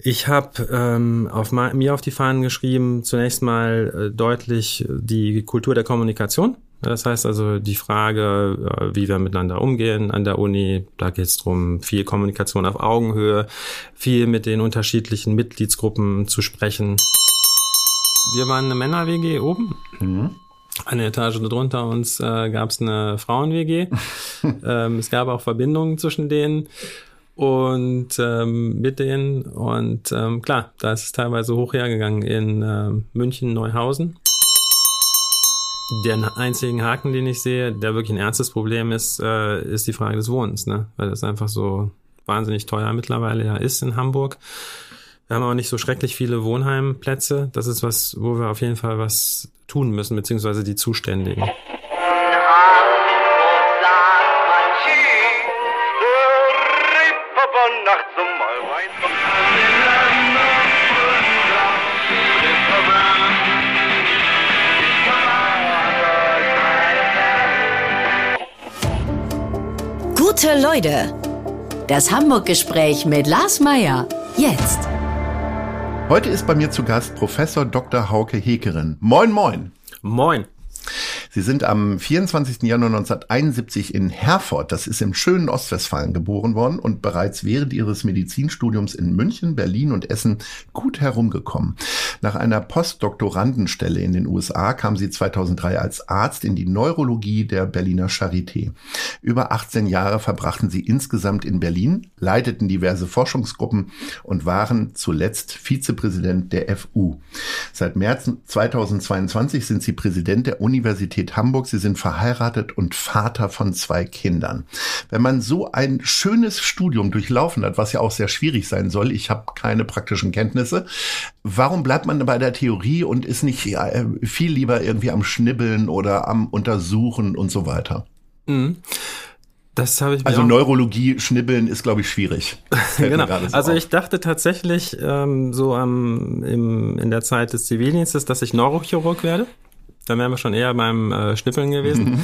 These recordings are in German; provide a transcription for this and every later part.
Ich habe ähm, auf mir auf die Fahnen geschrieben, zunächst mal äh, deutlich die Kultur der Kommunikation. Das heißt also die Frage, äh, wie wir miteinander umgehen an der Uni, da geht es darum, viel Kommunikation auf Augenhöhe, viel mit den unterschiedlichen Mitgliedsgruppen zu sprechen. Wir waren eine Männer-WG oben. Mhm. Eine Etage drunter uns äh, gab es eine Frauen-WG. ähm, es gab auch Verbindungen zwischen denen und ähm, mit denen. Und ähm, klar, da ist es teilweise hoch hergegangen in äh, München, Neuhausen. Der einzigen Haken, den ich sehe, der wirklich ein ernstes Problem ist, äh, ist die Frage des Wohnens, ne? Weil das einfach so wahnsinnig teuer mittlerweile ja ist in Hamburg. Wir haben auch nicht so schrecklich viele Wohnheimplätze. Das ist was, wo wir auf jeden Fall was tun müssen, beziehungsweise die Zuständigen. Leute. Das Hamburg-Gespräch mit Lars Meier. Jetzt. Heute ist bei mir zu Gast Professor Dr. Hauke Hekerin. Moin, moin. Moin. Sie sind am 24. Januar 1971 in Herford, das ist im schönen Ostwestfalen, geboren worden und bereits während ihres Medizinstudiums in München, Berlin und Essen gut herumgekommen. Nach einer Postdoktorandenstelle in den USA kam sie 2003 als Arzt in die Neurologie der Berliner Charité. Über 18 Jahre verbrachten sie insgesamt in Berlin, leiteten diverse Forschungsgruppen und waren zuletzt Vizepräsident der FU. Seit März 2022 sind sie Präsident der Universität Universität Hamburg. Sie sind verheiratet und Vater von zwei Kindern. Wenn man so ein schönes Studium durchlaufen hat, was ja auch sehr schwierig sein soll, ich habe keine praktischen Kenntnisse, warum bleibt man bei der Theorie und ist nicht äh, viel lieber irgendwie am Schnibbeln oder am Untersuchen und so weiter? Mhm. Das habe ich also Neurologie schnibbeln ist, glaube ich, schwierig. genau. So also auf. ich dachte tatsächlich ähm, so am, im, in der Zeit des Zivildienstes, dass ich Neurochirurg werde. Da wären wir schon eher beim äh, Schnippeln gewesen. Mhm.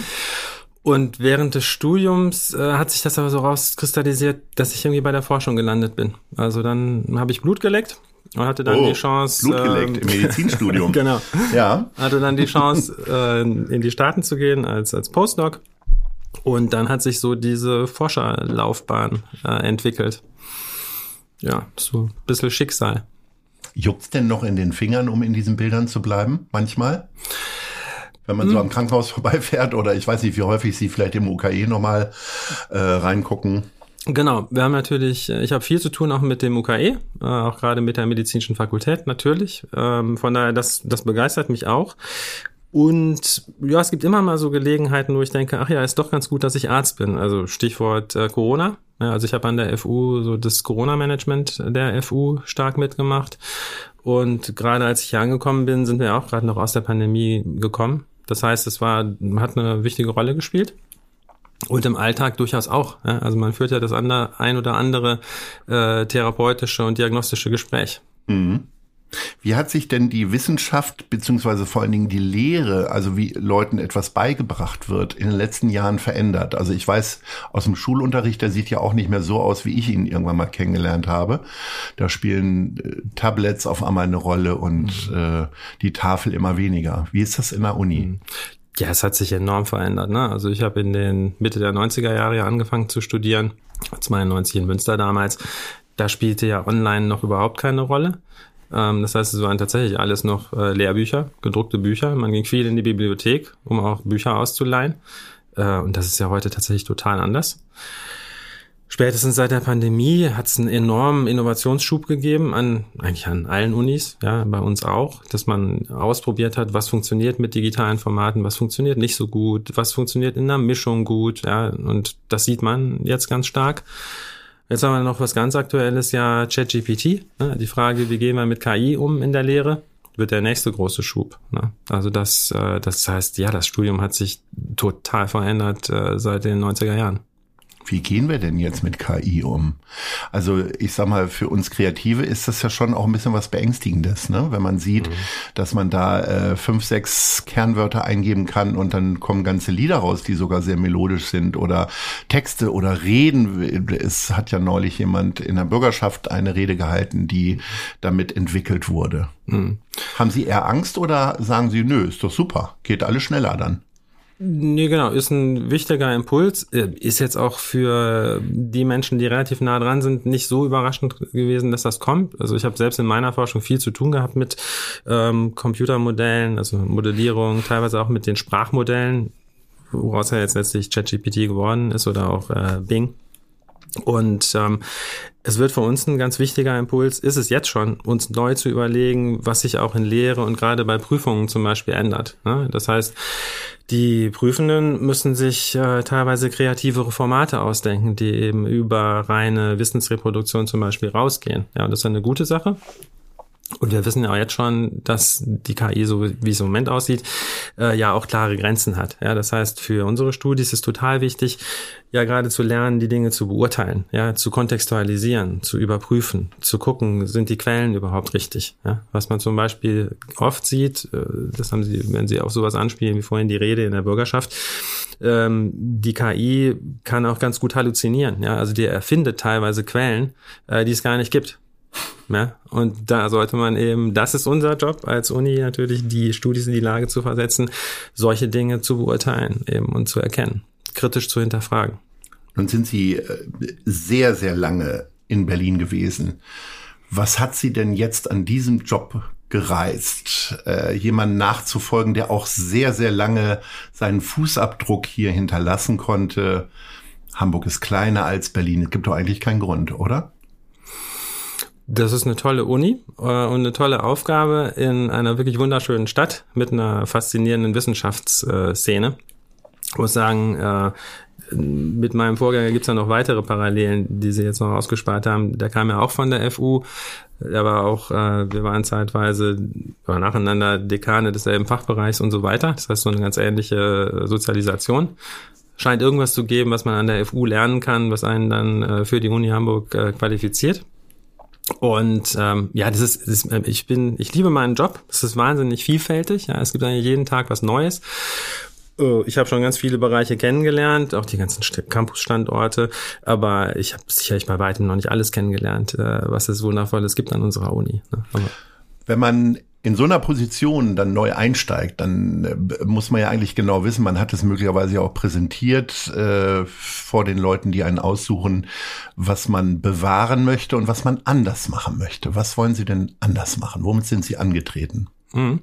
Und während des Studiums äh, hat sich das aber so rauskristallisiert, dass ich irgendwie bei der Forschung gelandet bin. Also dann habe ich Blut geleckt und hatte dann oh, die Chance. Blut geleckt äh, im Medizinstudium. genau. Ja. Hatte dann die Chance, äh, in die Staaten zu gehen als, als Postdoc. Und dann hat sich so diese Forscherlaufbahn äh, entwickelt. Ja, so ein bisschen Schicksal. Juckt's denn noch in den Fingern, um in diesen Bildern zu bleiben? Manchmal? Wenn man mhm. so am Krankenhaus vorbeifährt oder ich weiß nicht, wie häufig Sie vielleicht im UKE nochmal äh, reingucken. Genau, wir haben natürlich, äh, ich habe viel zu tun auch mit dem UKE, äh, auch gerade mit der medizinischen Fakultät natürlich. Ähm, von daher, das, das begeistert mich auch. Und ja, es gibt immer mal so Gelegenheiten, wo ich denke, ach ja, ist doch ganz gut, dass ich Arzt bin. Also Stichwort äh, Corona. Ja, also ich habe an der FU so das Corona-Management der FU stark mitgemacht. Und gerade als ich hier angekommen bin, sind wir auch gerade noch aus der Pandemie gekommen. Das heißt, es war, hat eine wichtige Rolle gespielt. Und im Alltag durchaus auch. Ja? Also man führt ja das andere, ein oder andere äh, therapeutische und diagnostische Gespräch. Mhm. Wie hat sich denn die Wissenschaft beziehungsweise vor allen Dingen die Lehre, also wie Leuten etwas beigebracht wird, in den letzten Jahren verändert? Also ich weiß aus dem Schulunterricht, der sieht ja auch nicht mehr so aus, wie ich ihn irgendwann mal kennengelernt habe. Da spielen äh, Tablets auf einmal eine Rolle und mhm. äh, die Tafel immer weniger. Wie ist das in der Uni? Mhm. Ja, es hat sich enorm verändert. Ne? Also ich habe in den Mitte der 90er Jahre angefangen zu studieren, 92 in Münster damals. Da spielte ja online noch überhaupt keine Rolle. Ähm, das heißt, es waren tatsächlich alles noch äh, Lehrbücher, gedruckte Bücher. Man ging viel in die Bibliothek, um auch Bücher auszuleihen. Äh, und das ist ja heute tatsächlich total anders. Spätestens seit der Pandemie hat es einen enormen Innovationsschub gegeben an eigentlich an allen Unis, ja, bei uns auch, dass man ausprobiert hat, was funktioniert mit digitalen Formaten, was funktioniert nicht so gut, was funktioniert in einer Mischung gut, ja, und das sieht man jetzt ganz stark. Jetzt haben wir noch was ganz Aktuelles, ja, ChatGPT. Ne? Die Frage, wie gehen wir mit KI um in der Lehre, wird der nächste große Schub. Ne? Also das, äh, das heißt, ja, das Studium hat sich total verändert äh, seit den 90er Jahren. Wie gehen wir denn jetzt mit KI um? Also ich sag mal, für uns Kreative ist das ja schon auch ein bisschen was Beängstigendes, ne? wenn man sieht, mhm. dass man da äh, fünf, sechs Kernwörter eingeben kann und dann kommen ganze Lieder raus, die sogar sehr melodisch sind oder Texte oder Reden. Es hat ja neulich jemand in der Bürgerschaft eine Rede gehalten, die damit entwickelt wurde. Mhm. Haben Sie eher Angst oder sagen Sie, nö, ist doch super, geht alles schneller dann? Nee, genau, ist ein wichtiger Impuls. Äh, ist jetzt auch für die Menschen, die relativ nah dran sind, nicht so überraschend gewesen, dass das kommt. Also ich habe selbst in meiner Forschung viel zu tun gehabt mit ähm, Computermodellen, also Modellierung, teilweise auch mit den Sprachmodellen, woraus ja jetzt letztlich ChatGPT geworden ist oder auch äh, Bing. Und ähm, es wird für uns ein ganz wichtiger Impuls, ist es jetzt schon, uns neu zu überlegen, was sich auch in Lehre und gerade bei Prüfungen zum Beispiel ändert. Ne? Das heißt, die Prüfenden müssen sich äh, teilweise kreativere Formate ausdenken, die eben über reine Wissensreproduktion zum Beispiel rausgehen. Ja, und das ist eine gute Sache. Und wir wissen ja auch jetzt schon, dass die KI, so wie es im Moment aussieht, äh, ja auch klare Grenzen hat. Ja, das heißt, für unsere Studis ist total wichtig, ja gerade zu lernen, die Dinge zu beurteilen, ja, zu kontextualisieren, zu überprüfen, zu gucken, sind die Quellen überhaupt richtig. Ja, was man zum Beispiel oft sieht, äh, das haben Sie, wenn Sie auf sowas anspielen, wie vorhin die Rede in der Bürgerschaft, ähm, die KI kann auch ganz gut halluzinieren. Ja, also die erfindet teilweise Quellen, äh, die es gar nicht gibt. Ja, und da sollte man eben, das ist unser Job als Uni natürlich, die Studis in die Lage zu versetzen, solche Dinge zu beurteilen eben und zu erkennen, kritisch zu hinterfragen. Nun sind Sie äh, sehr, sehr lange in Berlin gewesen. Was hat Sie denn jetzt an diesem Job gereizt, äh, jemanden nachzufolgen, der auch sehr, sehr lange seinen Fußabdruck hier hinterlassen konnte? Hamburg ist kleiner als Berlin. Es gibt doch eigentlich keinen Grund, oder? Das ist eine tolle Uni äh, und eine tolle Aufgabe in einer wirklich wunderschönen Stadt mit einer faszinierenden Wissenschaftsszene. Ich muss sagen, äh, mit meinem Vorgänger gibt's ja noch weitere Parallelen, die sie jetzt noch ausgespart haben. Der kam ja auch von der FU. Der war auch, äh, wir waren zeitweise nacheinander Dekane desselben Fachbereichs und so weiter. Das heißt, so eine ganz ähnliche Sozialisation scheint irgendwas zu geben, was man an der FU lernen kann, was einen dann für die Uni Hamburg qualifiziert. Und ähm, ja, das ist, das ist, äh, ich bin, ich liebe meinen Job. Es ist wahnsinnig vielfältig. Ja, es gibt eigentlich jeden Tag was Neues. Äh, ich habe schon ganz viele Bereiche kennengelernt, auch die ganzen Campusstandorte, aber ich habe sicherlich bei weitem noch nicht alles kennengelernt, äh, was es wundervolles gibt an unserer Uni. Ne? Wenn man in so einer Position dann neu einsteigt, dann äh, muss man ja eigentlich genau wissen, man hat es möglicherweise auch präsentiert äh, vor den Leuten, die einen aussuchen, was man bewahren möchte und was man anders machen möchte. Was wollen Sie denn anders machen? Womit sind Sie angetreten? Mhm.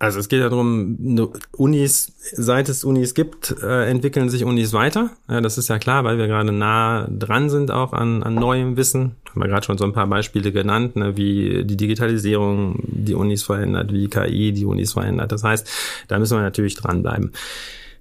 Also es geht ja darum, Unis, seit es Unis gibt, äh, entwickeln sich Unis weiter. Ja, das ist ja klar, weil wir gerade nah dran sind auch an, an neuem Wissen. Haben wir gerade schon so ein paar Beispiele genannt, ne, wie die Digitalisierung die Unis verändert, wie KI die Unis verändert. Das heißt, da müssen wir natürlich dranbleiben.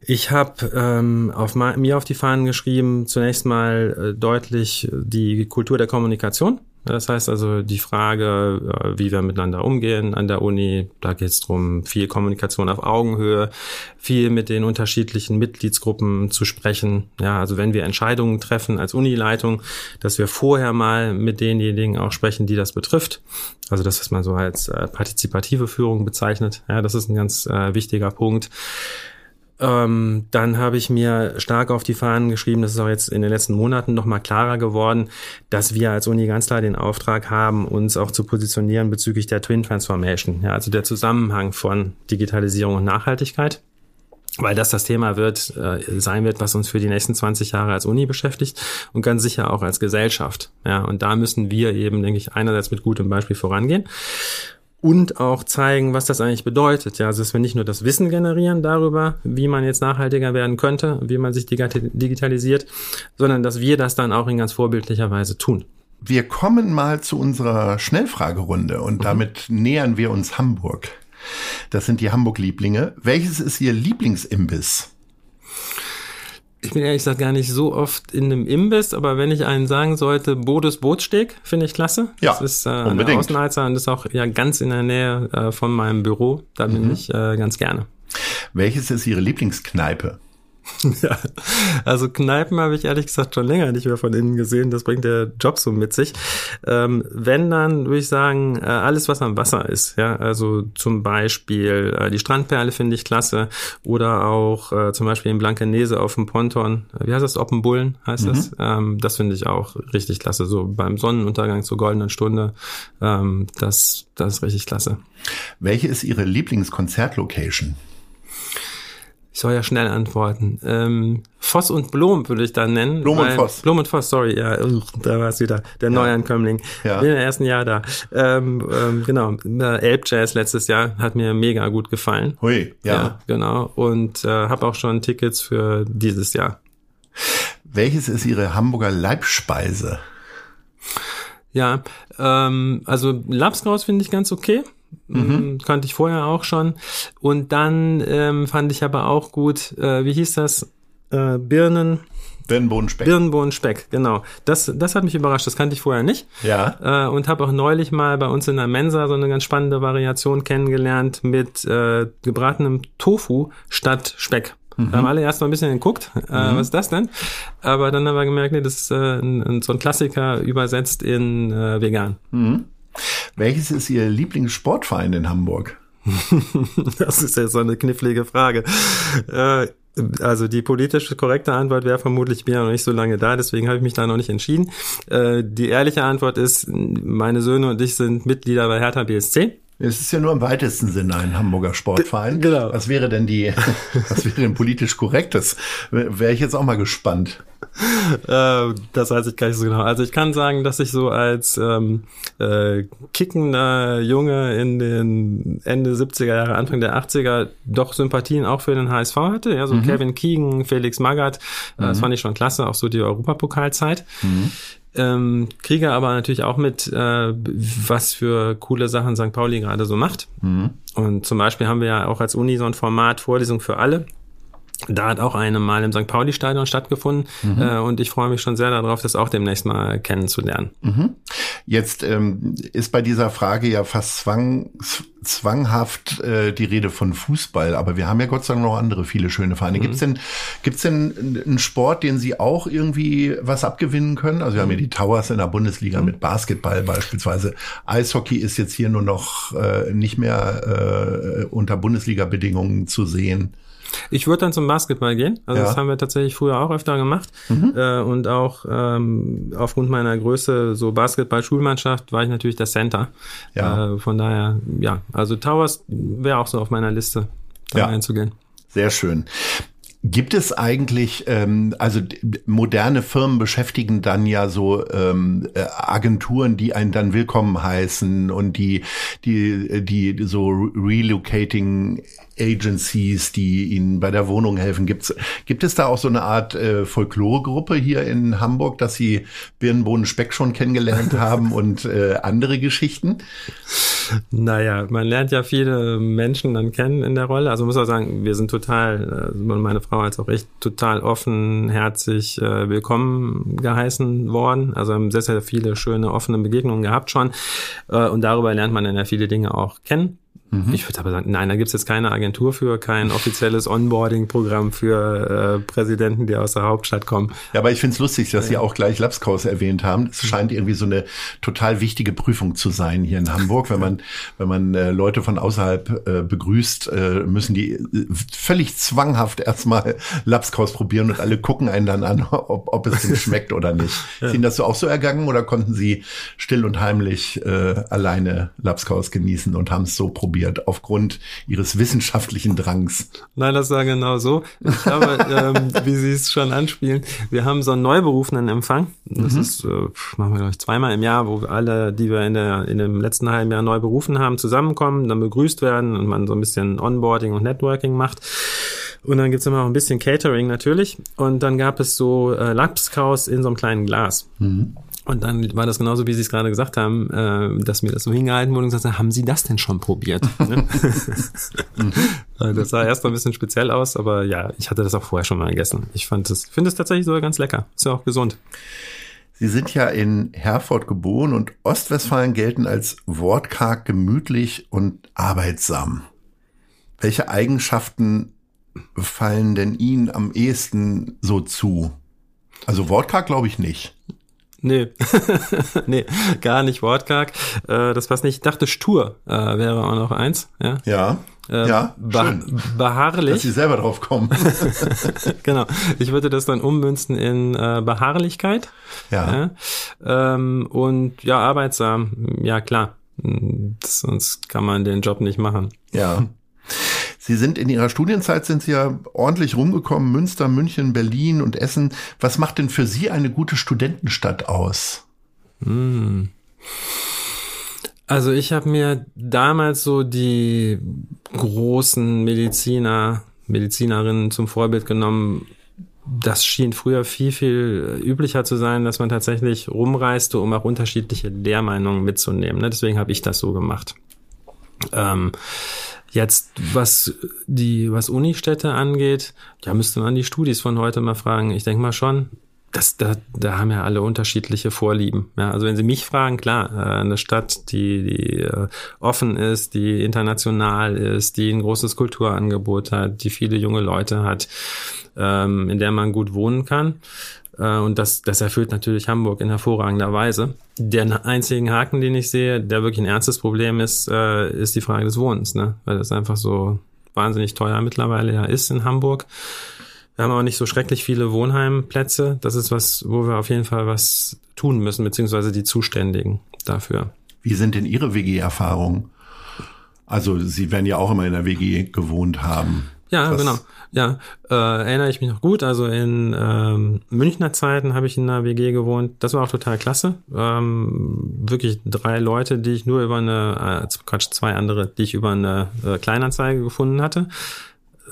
Ich habe ähm, auf mir auf die Fahnen geschrieben, zunächst mal äh, deutlich die Kultur der Kommunikation. Das heißt also die Frage, äh, wie wir miteinander umgehen an der Uni, da geht es darum, viel Kommunikation auf Augenhöhe, viel mit den unterschiedlichen Mitgliedsgruppen zu sprechen. Ja, also wenn wir Entscheidungen treffen als Unileitung, dass wir vorher mal mit denjenigen auch sprechen, die das betrifft. Also das, was man so als äh, partizipative Führung bezeichnet. Ja, das ist ein ganz äh, wichtiger Punkt. Ähm, dann habe ich mir stark auf die Fahnen geschrieben, das ist auch jetzt in den letzten Monaten noch mal klarer geworden, dass wir als Uni ganz klar den Auftrag haben, uns auch zu positionieren bezüglich der Twin Transformation, ja, also der Zusammenhang von Digitalisierung und Nachhaltigkeit weil das das Thema wird, äh, sein wird, was uns für die nächsten 20 Jahre als Uni beschäftigt und ganz sicher auch als Gesellschaft. Ja, und da müssen wir eben, denke ich, einerseits mit gutem Beispiel vorangehen und auch zeigen, was das eigentlich bedeutet. Ja, also dass wir nicht nur das Wissen generieren darüber, wie man jetzt nachhaltiger werden könnte, wie man sich digitalisiert, sondern dass wir das dann auch in ganz vorbildlicher Weise tun. Wir kommen mal zu unserer Schnellfragerunde und mhm. damit nähern wir uns Hamburg. Das sind die Hamburg-Lieblinge. Welches ist Ihr Lieblingsimbiss? Ich bin ehrlich gesagt gar nicht so oft in einem Imbiss, aber wenn ich einen sagen sollte, Bodes Bootsteg, finde ich klasse. Ja, das ist äh, unbedingt. eine Außenheizer und ist auch ja ganz in der Nähe äh, von meinem Büro. Da bin mhm. ich äh, ganz gerne. Welches ist Ihre Lieblingskneipe? Ja, also Kneipen habe ich ehrlich gesagt schon länger nicht mehr von innen gesehen. Das bringt der Job so mit sich. Ähm, wenn dann würde ich sagen, äh, alles was am Wasser ist. Ja, also zum Beispiel äh, die Strandperle finde ich klasse oder auch äh, zum Beispiel in Blankenese auf dem Ponton. Wie heißt das? Oppenbullen heißt mhm. das. Ähm, das finde ich auch richtig klasse. So beim Sonnenuntergang zur goldenen Stunde. Ähm, das, das ist richtig klasse. Welche ist Ihre Lieblingskonzertlocation? Ich soll ja schnell antworten. Ähm, Voss und Blom würde ich dann nennen. Blom und Voss. Blom und Voss, sorry, ja, da war es wieder. Der ja. Neuankömmling. Ja. Bin im ersten Jahr da. Ähm, ähm, genau, Elbjazz letztes Jahr hat mir mega gut gefallen. Hui, ja. ja genau. Und äh, habe auch schon Tickets für dieses Jahr. Welches ist Ihre Hamburger Leibspeise? Ja, ähm, also Lapskaus finde ich ganz okay. Mhm. Ähm, kannte ich vorher auch schon. Und dann ähm, fand ich aber auch gut, äh, wie hieß das? Äh, Birnen. Birnenbohnenspeck. Birnenbohnenspeck, genau. Das, das hat mich überrascht, das kannte ich vorher nicht. Ja. Äh, und habe auch neulich mal bei uns in der Mensa so eine ganz spannende Variation kennengelernt mit äh, gebratenem Tofu statt Speck. Mhm. Da haben alle erst mal ein bisschen geguckt, äh, mhm. was ist das denn? Aber dann haben wir gemerkt, nee, das ist äh, so ein Klassiker übersetzt in äh, vegan. Mhm. Welches ist Ihr Lieblingssportverein in Hamburg? das ist ja so eine knifflige Frage. Äh, also die politische korrekte Antwort wäre vermutlich, ich bin ja noch nicht so lange da, deswegen habe ich mich da noch nicht entschieden. Äh, die ehrliche Antwort ist, meine Söhne und ich sind Mitglieder bei Hertha BSC. Es ist ja nur im weitesten Sinne ein Hamburger Sportverein. Genau. Was wäre denn die, was wäre denn politisch korrektes? Wäre ich jetzt auch mal gespannt. Äh, das weiß ich gar nicht so genau. Also ich kann sagen, dass ich so als ähm, äh, kickender Junge in den Ende 70er Jahre, Anfang der 80er doch Sympathien auch für den HSV hatte. Ja, so mhm. Kevin Keegan, Felix Magath, äh, mhm. das fand ich schon klasse, auch so die Europapokalzeit. Mhm. Ähm, kriege aber natürlich auch mit, äh, was für coole Sachen St. Pauli gerade so macht. Mhm. Und zum Beispiel haben wir ja auch als Uni so ein Format Vorlesung für alle. Da hat auch eine mal im St. Pauli-Stadion stattgefunden mhm. äh, und ich freue mich schon sehr darauf, das auch demnächst mal kennenzulernen. Mhm. Jetzt ähm, ist bei dieser Frage ja fast zwang, zwanghaft äh, die Rede von Fußball, aber wir haben ja Gott sei Dank noch andere viele schöne Vereine. Mhm. Gibt's denn gibt's denn einen Sport, den Sie auch irgendwie was abgewinnen können? Also wir haben ja die Towers in der Bundesliga mhm. mit Basketball beispielsweise. Eishockey ist jetzt hier nur noch äh, nicht mehr äh, unter Bundesliga-Bedingungen zu sehen. Ich würde dann zum Basketball gehen. Also ja. das haben wir tatsächlich früher auch öfter gemacht. Mhm. Äh, und auch ähm, aufgrund meiner Größe, so Basketball-Schulmannschaft, war ich natürlich der Center. Ja. Äh, von daher, ja, also Towers wäre auch so auf meiner Liste, da ja. einzugehen. Sehr schön. Gibt es eigentlich, ähm, also moderne Firmen beschäftigen dann ja so ähm, äh, Agenturen, die einen dann willkommen heißen und die, die, die so Relocating Agencies, die ihnen bei der Wohnung helfen. Gibt's, gibt es da auch so eine Art äh, Folkloregruppe hier in Hamburg, dass Sie Birnenbohnen Speck schon kennengelernt haben und äh, andere Geschichten? Naja, man lernt ja viele Menschen dann kennen in der Rolle. Also muss auch sagen, wir sind total, äh, meine Frau als auch ich, total offen, herzlich äh, willkommen geheißen worden. Also haben sehr, sehr viele schöne, offene Begegnungen gehabt schon. Äh, und darüber lernt man dann ja viele Dinge auch kennen. Mhm. Ich würde aber sagen, nein, da gibt es jetzt keine Agentur für, kein offizielles Onboarding-Programm für äh, Präsidenten, die aus der Hauptstadt kommen. Ja, aber ich finde es lustig, dass ja. Sie auch gleich Lapskaus erwähnt haben. Es scheint irgendwie so eine total wichtige Prüfung zu sein hier in Hamburg. Wenn man, wenn man äh, Leute von außerhalb äh, begrüßt, äh, müssen die äh, völlig zwanghaft erstmal Lapskaus probieren und alle gucken einen dann an, ob, ob es ihnen schmeckt oder nicht. Ja. Ist Ihnen das so auch so ergangen oder konnten Sie still und heimlich äh, alleine Lapskaus genießen und haben es so probiert? Ausprobiert aufgrund ihres wissenschaftlichen Drangs. Nein, das war genau so. Ich habe, ähm, wie Sie es schon anspielen, wir haben so einen neuberufenen Empfang. Das mhm. ist, äh, machen wir glaube ich zweimal im Jahr, wo alle, die wir in, der, in dem letzten halben Jahr neu berufen haben, zusammenkommen, dann begrüßt werden und man so ein bisschen Onboarding und Networking macht. Und dann gibt's immer noch ein bisschen Catering natürlich. Und dann gab es so äh, Lapskaus in so einem kleinen Glas. Mhm. Und dann war das genauso, wie Sie es gerade gesagt haben, äh, dass mir das so hingehalten wurde und gesagt haben, haben Sie das denn schon probiert? Ne? das sah erst mal ein bisschen speziell aus, aber ja, ich hatte das auch vorher schon mal gegessen. Ich fand es, finde es tatsächlich sogar ganz lecker. Ist ja auch gesund. Sie sind ja in Herford geboren und Ostwestfalen gelten als wortkarg, gemütlich und arbeitsam. Welche Eigenschaften fallen denn Ihnen am ehesten so zu? Also wortkarg glaube ich nicht. Nee, nee, gar nicht wortkarg. Äh, das passt nicht. Ich dachte, stur äh, wäre auch noch eins. Ja, Ja, äh, ja, beh schön. Dass beharrlich. Sie selber drauf kommen. genau. Ich würde das dann ummünzen in äh, Beharrlichkeit. ja. Ja? Ähm, und ja, arbeitsam. Ja, klar. Hm, Sonst kann man den Job nicht machen. Ja. Sie sind in Ihrer Studienzeit sind Sie ja ordentlich rumgekommen, Münster, München, Berlin und Essen. Was macht denn für Sie eine gute Studentenstadt aus? Also ich habe mir damals so die großen Mediziner, Medizinerinnen zum Vorbild genommen. Das schien früher viel, viel üblicher zu sein, dass man tatsächlich rumreiste, um auch unterschiedliche Lehrmeinungen mitzunehmen. ne? Deswegen habe ich das so gemacht. Ähm, jetzt, was die, was Unistädte angeht, ja, müsste man die Studis von heute mal fragen. Ich denke mal schon, das, da, da haben ja alle unterschiedliche Vorlieben. Ja, also wenn Sie mich fragen, klar, äh, eine Stadt, die, die äh, offen ist, die international ist, die ein großes Kulturangebot hat, die viele junge Leute hat, ähm, in der man gut wohnen kann. Äh, Und das, das erfüllt natürlich Hamburg in hervorragender Weise. Der einzigen Haken, den ich sehe, der wirklich ein ernstes Problem ist, äh, ist die Frage des Wohnens, ne? Weil das einfach so wahnsinnig teuer mittlerweile ja ist in Hamburg. Wir haben auch nicht so schrecklich viele Wohnheimplätze. Das ist was, wo wir auf jeden Fall was tun müssen, beziehungsweise die Zuständigen dafür. Wie sind denn Ihre WG-Erfahrungen? Also Sie werden ja auch immer in der WG gewohnt haben. Ja, Was- genau. Ja, äh, erinnere ich mich noch gut. Also in ähm, Münchner Zeiten habe ich in einer WG gewohnt. Das war auch total klasse. Ähm, wirklich drei Leute, die ich nur über eine, äh, Quatsch, zwei andere, die ich über eine äh, Kleinanzeige gefunden hatte.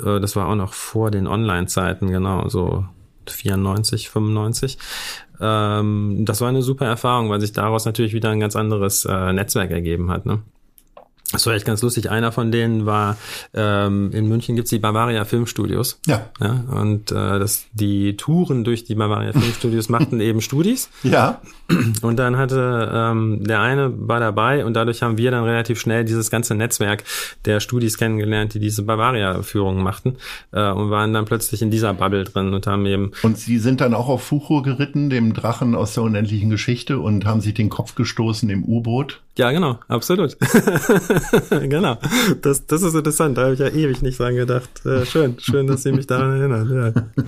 Äh, das war auch noch vor den Online-Zeiten, genau, so 94, 95. Ähm, das war eine super Erfahrung, weil sich daraus natürlich wieder ein ganz anderes äh, Netzwerk ergeben hat. Ne? Das war echt ganz lustig. Einer von denen war, ähm, in München gibt's die Bavaria Filmstudios. Ja. Ja, und äh, das, die Touren durch die Bavaria Filmstudios machten eben Studis. Ja. Und dann hatte ähm, der eine war dabei und dadurch haben wir dann relativ schnell dieses ganze Netzwerk der Studis kennengelernt, die diese Bavaria-Führungen machten äh, und waren dann plötzlich in dieser Bubble drin und haben eben Und Sie sind dann auch auf Fuchur geritten, dem Drachen aus der unendlichen Geschichte, und haben sich den Kopf gestoßen im U-Boot. Ja, genau, absolut. genau. Das, das ist interessant. Da habe ich ja ewig nicht dran gedacht. Äh, schön, schön, dass Sie mich daran erinnern. Ja.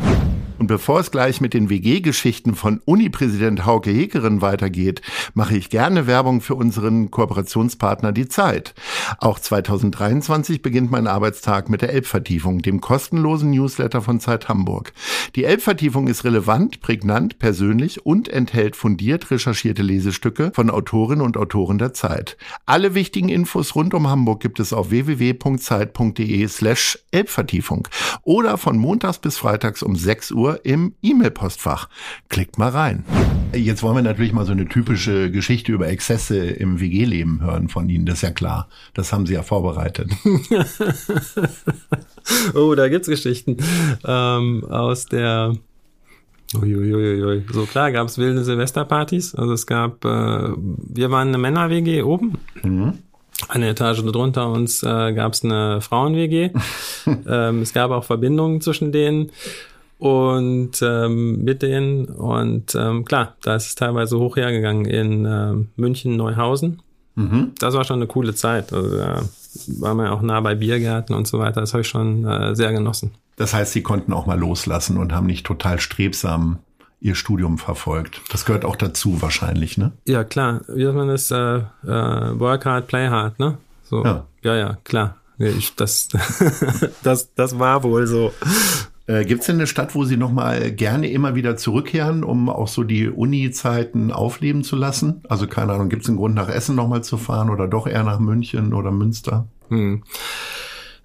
Und bevor es gleich mit den WG-Geschichten von Uni-Präsident Hauke Hekerin weitergeht, mache ich gerne Werbung für unseren Kooperationspartner Die Zeit. Auch 2023 beginnt mein Arbeitstag mit der Elbvertiefung, dem kostenlosen Newsletter von Zeit Hamburg. Die Elbvertiefung ist relevant, prägnant, persönlich und enthält fundiert recherchierte Lesestücke von Autorinnen und Autoren der Zeit. Alle wichtigen Infos rund um Hamburg gibt es auf www.zeit.de slash Elbvertiefung oder von montags bis freitags um 6 Uhr im E-Mail-Postfach. Klickt mal rein. Jetzt wollen wir natürlich mal so eine typische Geschichte über Exzesse im WG-Leben hören von Ihnen, das ist ja klar. Das haben Sie ja vorbereitet. Oh, da gibt's Geschichten ähm, aus der. Uiuiuiui. So klar gab's wilde Silvesterpartys. Also es gab, äh, wir waren eine Männer-WG oben. Eine Etage drunter uns äh, gab's eine Frauen-WG. ähm, es gab auch Verbindungen zwischen denen und ähm, mit denen. Und ähm, klar, da ist es teilweise hoch hergegangen in ähm, München, Neuhausen. Das war schon eine coole Zeit. Also da war man ja auch nah bei Biergärten und so weiter. Das habe ich schon äh, sehr genossen. Das heißt, Sie konnten auch mal loslassen und haben nicht total strebsam Ihr Studium verfolgt. Das gehört auch dazu wahrscheinlich, ne? Ja, klar. Wie sagt man das? Äh, äh, work hard, play hard, ne? So. Ja. Ja, ja, klar. Ich, das, das, das war wohl so. Äh, Gibt es denn eine Stadt, wo Sie noch mal gerne immer wieder zurückkehren, um auch so die Uni-Zeiten aufleben zu lassen? Also keine Ahnung, gibt es einen Grund, nach Essen noch mal zu fahren oder doch eher nach München oder Münster? Hm.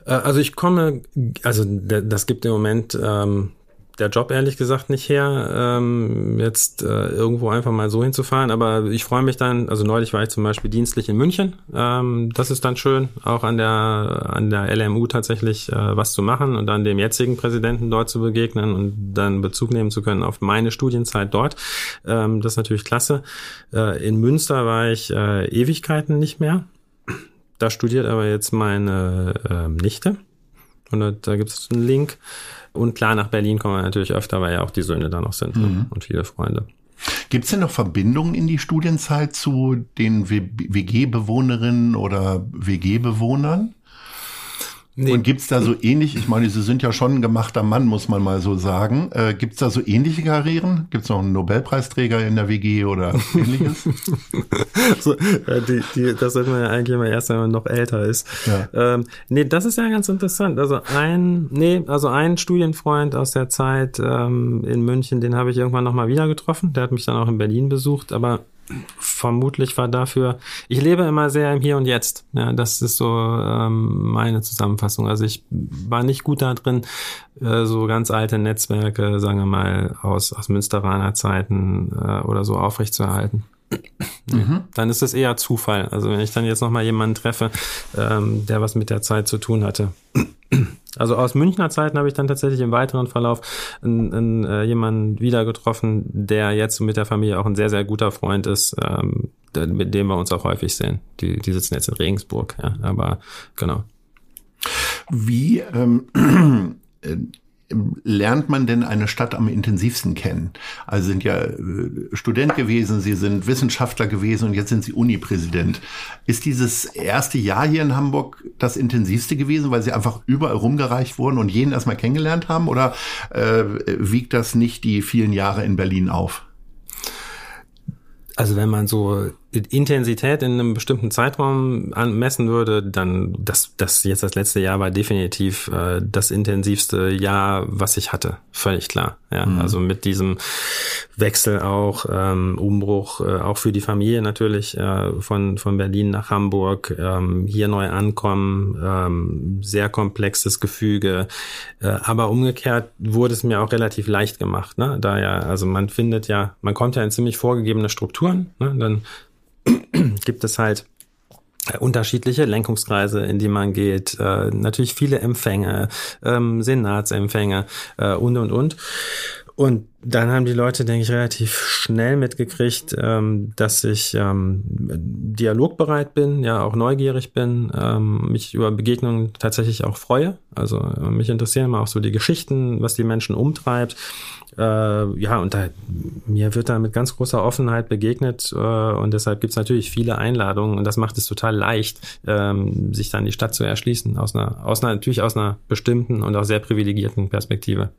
Äh, Also ich komme, also das gibt im Moment ähm, der Job ehrlich gesagt nicht her, ähm, jetzt äh, irgendwo einfach mal so hinzufahren. Aber ich freue mich dann, also neulich war ich zum Beispiel dienstlich in München. Ähm, das ist dann schön, auch an der an der LMU tatsächlich äh, was zu machen und dann dem jetzigen Präsidenten dort zu begegnen und dann Bezug nehmen zu können auf meine Studienzeit dort. Ähm, das ist natürlich klasse. Äh, in Münster war ich äh, Ewigkeiten nicht mehr. Da studiert aber jetzt meine ähm, Nichte. Und da gibt es einen Link. Und klar, nach Berlin kommen wir natürlich öfter, weil ja auch die Söhne da noch sind mhm. und viele Freunde. Gibt es denn noch Verbindungen in die Studienzeit zu den WG-Bewohnerinnen oder WG-Bewohnern? Nee. Und gibt's da so ähnlich, ich meine, Sie sind ja schon ein gemachter Mann, muss man mal so sagen. Äh, gibt's da so ähnliche Karrieren? Gibt's noch einen Nobelpreisträger in der WG oder ähnliches? so, äh, die, die, das sollte man ja eigentlich immer erst, wenn man noch älter ist. Ja. Ähm, nee, das ist ja ganz interessant. Also ein, nee, also ein Studienfreund aus der Zeit ähm, in München, den habe ich irgendwann nochmal wieder getroffen. Der hat mich dann auch in Berlin besucht, aber vermutlich war dafür, ich lebe immer sehr im Hier und Jetzt. Ja, das ist so ähm, meine Zusammenfassung. Also ich war nicht gut da drin, äh, so ganz alte Netzwerke, sagen wir mal, aus, aus Münsteraner Zeiten äh, oder so aufrechtzuerhalten. Mhm. Dann ist es eher Zufall. Also wenn ich dann jetzt nochmal jemanden treffe, ähm, der was mit der Zeit zu tun hatte. Also aus Münchner Zeiten habe ich dann tatsächlich im weiteren Verlauf einen, einen, äh, jemanden wieder getroffen, der jetzt mit der Familie auch ein sehr, sehr guter Freund ist, ähm, mit dem wir uns auch häufig sehen. Die, die sitzen jetzt in Regensburg, ja, aber genau. Wie ähm, äh, lernt man denn eine Stadt am intensivsten kennen? Also sind ja äh, Student gewesen, Sie sind Wissenschaftler gewesen und jetzt sind Sie Uni-Präsident. Ist dieses erste Jahr hier in Hamburg das intensivste gewesen, weil Sie einfach überall rumgereicht wurden und jeden erstmal kennengelernt haben? Oder äh, wiegt das nicht die vielen Jahre in Berlin auf? Also wenn man so Intensität in einem bestimmten Zeitraum messen würde, dann das, das jetzt das letzte Jahr war definitiv äh, das intensivste Jahr, was ich hatte. Völlig klar. Ja, mhm. also mit diesem Wechsel auch, ähm, Umbruch, äh, auch für die Familie natürlich, äh, von, von Berlin nach Hamburg, ähm, hier neu ankommen, ähm, sehr komplexes Gefüge. Äh, aber umgekehrt wurde es mir auch relativ leicht gemacht, ne? Da ja, also man findet ja, man kommt ja in ziemlich vorgegebene Strukturen, ne? Dann gibt es halt äh, unterschiedliche Lenkungskreise, in die man geht, äh, natürlich viele Empfänge, ähm, Senatsempfänge äh, und und und. Und dann haben die Leute, denke ich, relativ schnell mitgekriegt, ähm, dass ich ähm, dialogbereit bin, ja auch neugierig bin, ähm, mich über Begegnungen tatsächlich auch freue. Also äh, mich interessieren immer auch so die Geschichten, was die Menschen umtreibt. Äh, ja, und da, mir wird da mit ganz großer Offenheit begegnet äh, und deshalb gibt's natürlich viele Einladungen und das macht es total leicht, ähm, sich dann die Stadt zu erschließen, aus einer, aus einer, natürlich aus einer bestimmten und auch sehr privilegierten Perspektive.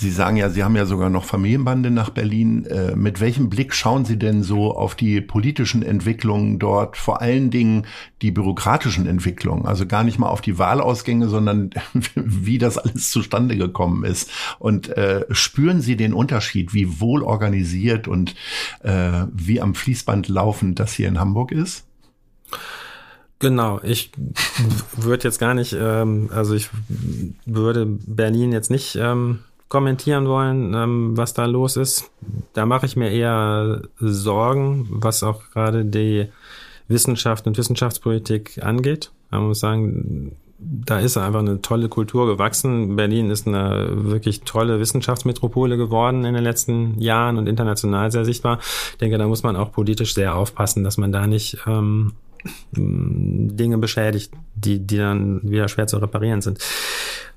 Sie sagen ja, Sie haben ja sogar noch Familienbande nach Berlin. Äh, mit welchem Blick schauen Sie denn so auf die politischen Entwicklungen dort, vor allen Dingen die bürokratischen Entwicklungen? Also gar nicht mal auf die Wahlausgänge, sondern wie das alles zustande gekommen ist. Und äh, spüren Sie den Unterschied, wie wohl organisiert und äh, wie am Fließband laufend das hier in Hamburg ist? Genau, ich würde jetzt gar nicht, ähm, also ich würde Berlin jetzt nicht ähm, kommentieren wollen, ähm, was da los ist. Da mache ich mir eher Sorgen, was auch gerade die Wissenschaft und Wissenschaftspolitik angeht. Man muss sagen, da ist einfach eine tolle Kultur gewachsen. Berlin ist eine wirklich tolle Wissenschaftsmetropole geworden in den letzten Jahren und international sehr sichtbar. Ich denke, da muss man auch politisch sehr aufpassen, dass man da nicht ähm, Dinge beschädigt, die, die dann wieder schwer zu reparieren sind.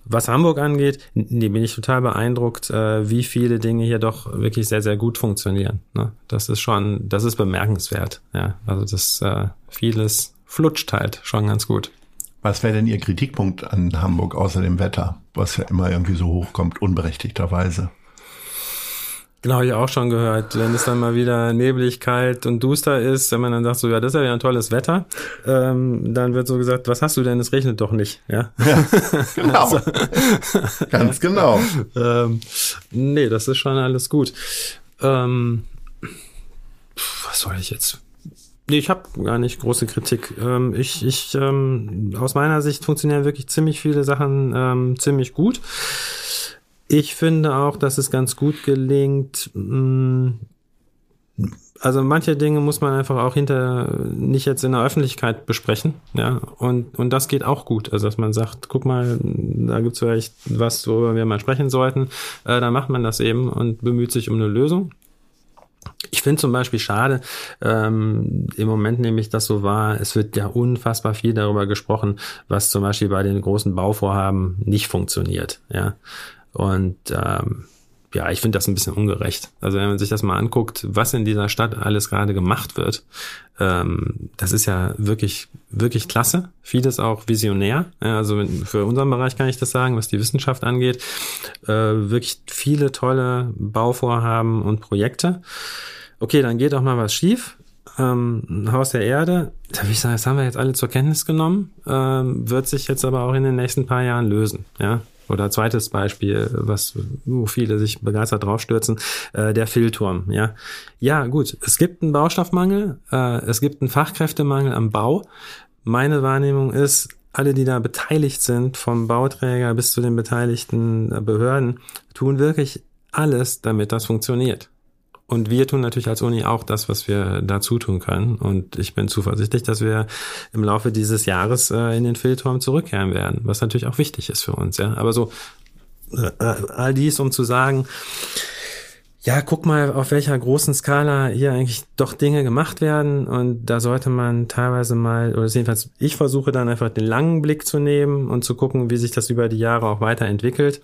Was Hamburg angeht, nee, bin ich total beeindruckt, äh, wie viele Dinge hier doch wirklich sehr, sehr gut funktionieren. Ne? Das ist schon, das ist bemerkenswert. Ja, also das äh, vieles flutscht halt schon ganz gut. Was wäre denn Ihr Kritikpunkt an Hamburg außer dem Wetter, was ja immer irgendwie so hochkommt, unberechtigterweise? Genau, habe ich auch schon gehört. Wenn es dann mal wieder neblig, kalt und duster ist, wenn man dann sagt, so, ja, das ist ja wieder ein tolles Wetter, ähm, dann wird so gesagt, was hast du denn? Es regnet doch nicht. Ja, ja genau. also, Ganz genau. Ähm, nee, das ist schon alles gut. Ähm, was soll ich jetzt? Nee, ich habe gar nicht große Kritik. Ähm, ich, ich, ähm, aus meiner Sicht funktionieren wirklich ziemlich viele Sachen ähm, ziemlich gut. Ich finde auch, dass es ganz gut gelingt. Mm, also manche Dinge muss man einfach auch hinter nicht jetzt in der Öffentlichkeit besprechen, ja. Und, und das geht auch gut. Also dass man sagt, guck mal, da gibt's vielleicht was, worüber wir mal sprechen sollten. Äh, dann macht man das eben und bemüht sich um eine Lösung. Ich finde zum Beispiel schade, ähm, im Moment nehme ich das so wahr, es wird ja unfassbar viel darüber gesprochen, was zum Beispiel bei den großen Bauvorhaben nicht funktioniert. Ja. Und ähm, ja, ich finde das ein bisschen ungerecht. Also wenn man sich das mal anguckt, was in dieser Stadt alles gerade gemacht wird, ähm, das ist ja wirklich, wirklich klasse. Vieles auch visionär. Ja, also für unseren Bereich kann ich das sagen, was die Wissenschaft angeht. Äh, wirklich viele tolle Bauvorhaben und Projekte. Okay, dann geht auch mal was schief. Ähm, Haus der Erde, da würde ich sagen, das haben wir jetzt alle zur Kenntnis genommen, ähm, wird sich jetzt aber auch in den nächsten paar Jahren lösen. Ja, oder zweites Beispiel, was wo viele sich begeistert draufstürzen, äh, der Filturm. Ja, ja gut, es gibt einen Baustoffmangel, äh, es gibt einen Fachkräftemangel am Bau. Meine Wahrnehmung ist, alle, die da beteiligt sind, vom Bauträger bis zu den beteiligten Behörden, tun wirklich alles, damit das funktioniert. Und wir tun natürlich als Uni auch das, was wir dazu tun können. Und ich bin zuversichtlich, dass wir im Laufe dieses Jahres äh, in den Filturm zurückkehren werden, was natürlich auch wichtig ist für uns. Ja, aber so äh, all dies, um zu sagen, ja, guck mal, auf welcher großen Skala hier eigentlich doch Dinge gemacht werden. Und da sollte man teilweise mal, oder jedenfalls, ich versuche dann einfach den langen Blick zu nehmen und zu gucken, wie sich das über die Jahre auch weiterentwickelt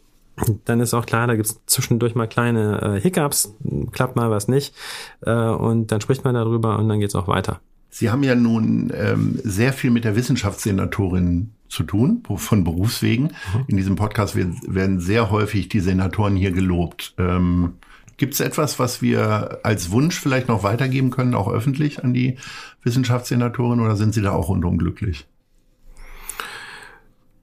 dann ist auch klar, da gibt's zwischendurch mal kleine äh, Hiccups, klappt mal was nicht äh, und dann spricht man darüber und dann geht's auch weiter. Sie haben ja nun ähm, sehr viel mit der Wissenschaftssenatorin zu tun, von Berufswegen. Mhm. In diesem Podcast werden, werden, sehr häufig die Senatoren hier gelobt. Ähm, Gibt es etwas, was wir als Wunsch vielleicht noch weitergeben können, auch öffentlich an die Wissenschaftssenatorin, oder sind Sie da auch rundum glücklich?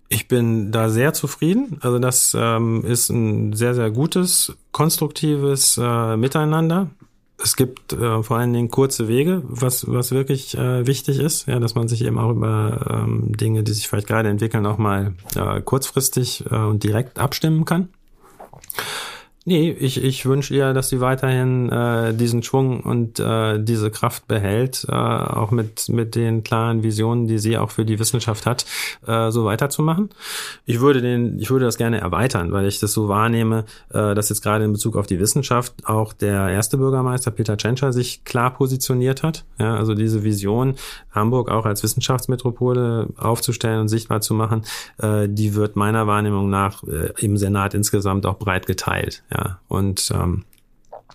Ich bin da sehr zufrieden. Also das ähm, ist ein sehr, sehr gutes, konstruktives äh, Miteinander. Es gibt äh, vor allen Dingen kurze Wege, was, was wirklich äh, wichtig ist, ja, dass man sich eben auch über ähm, Dinge, die sich vielleicht gerade entwickeln, auch mal äh, kurzfristig äh, und direkt abstimmen kann. Nee, ich, ich wünsche ihr, dass sie weiterhin äh, diesen Schwung und äh, diese Kraft behält, äh, auch mit, mit den klaren Visionen, die sie auch für die Wissenschaft hat, äh, so weiterzumachen. Ich würde den, ich würde das gerne erweitern, weil ich das so wahrnehme, äh, dass jetzt gerade in Bezug auf die Wissenschaft auch der erste Bürgermeister Peter Tschentscher sich klar positioniert hat. Ja, also diese Vision, Hamburg auch als Wissenschaftsmetropole aufzustellen und sichtbar zu machen, äh, die wird meiner Wahrnehmung nach äh, im Senat insgesamt auch breit geteilt. Ja, und ähm,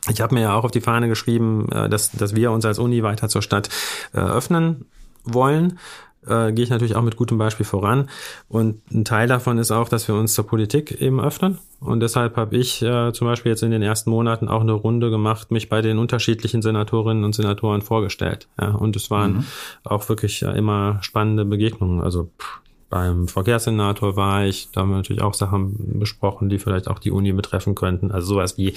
ich habe mir ja auch auf die Fahne geschrieben, äh, dass, dass wir uns als Uni weiter zur Stadt äh, öffnen wollen. Äh, gehe ich natürlich auch mit gutem Beispiel voran. Und ein Teil davon ist auch, dass wir uns zur Politik eben öffnen. Und deshalb habe ich äh, zum Beispiel jetzt in den ersten Monaten auch eine Runde gemacht, mich bei den unterschiedlichen Senatorinnen und Senatoren vorgestellt. Ja, und es waren mhm. auch wirklich äh, immer spannende Begegnungen. Also pff, beim Verkehrssenator war ich, da haben wir natürlich auch Sachen besprochen, die vielleicht auch die Uni betreffen könnten. Also sowas wie,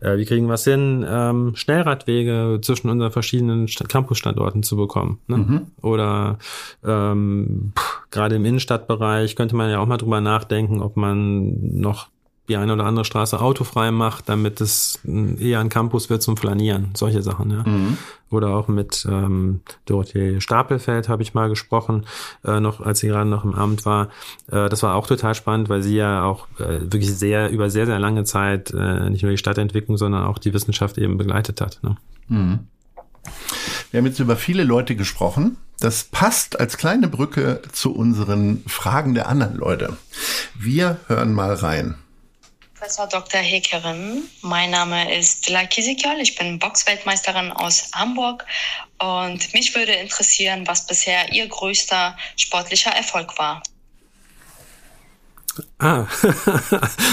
äh, wie kriegen wir es hin, ähm, Schnellradwege zwischen unseren verschiedenen Campusstandorten zu bekommen. Ne? Mhm. Oder ähm, gerade im Innenstadtbereich könnte man ja auch mal drüber nachdenken, ob man noch die eine oder andere Straße autofrei macht, damit es eher ein Campus wird zum Flanieren. Solche Sachen, ja. Mhm. Oder auch mit ähm, Dorothee Stapelfeld habe ich mal gesprochen, äh, noch als sie gerade noch im Amt war. Äh, das war auch total spannend, weil sie ja auch äh, wirklich sehr über sehr, sehr lange Zeit äh, nicht nur die Stadtentwicklung, sondern auch die Wissenschaft eben begleitet hat. Ne? Mhm. Wir haben jetzt über viele Leute gesprochen. Das passt als kleine Brücke zu unseren Fragen der anderen Leute. Wir hören mal rein. Professor Dr. Hekerin. Mein Name ist Dila Kisikal. Ich bin Boxweltmeisterin aus Hamburg und mich würde interessieren, was bisher Ihr größter sportlicher Erfolg war. Ah,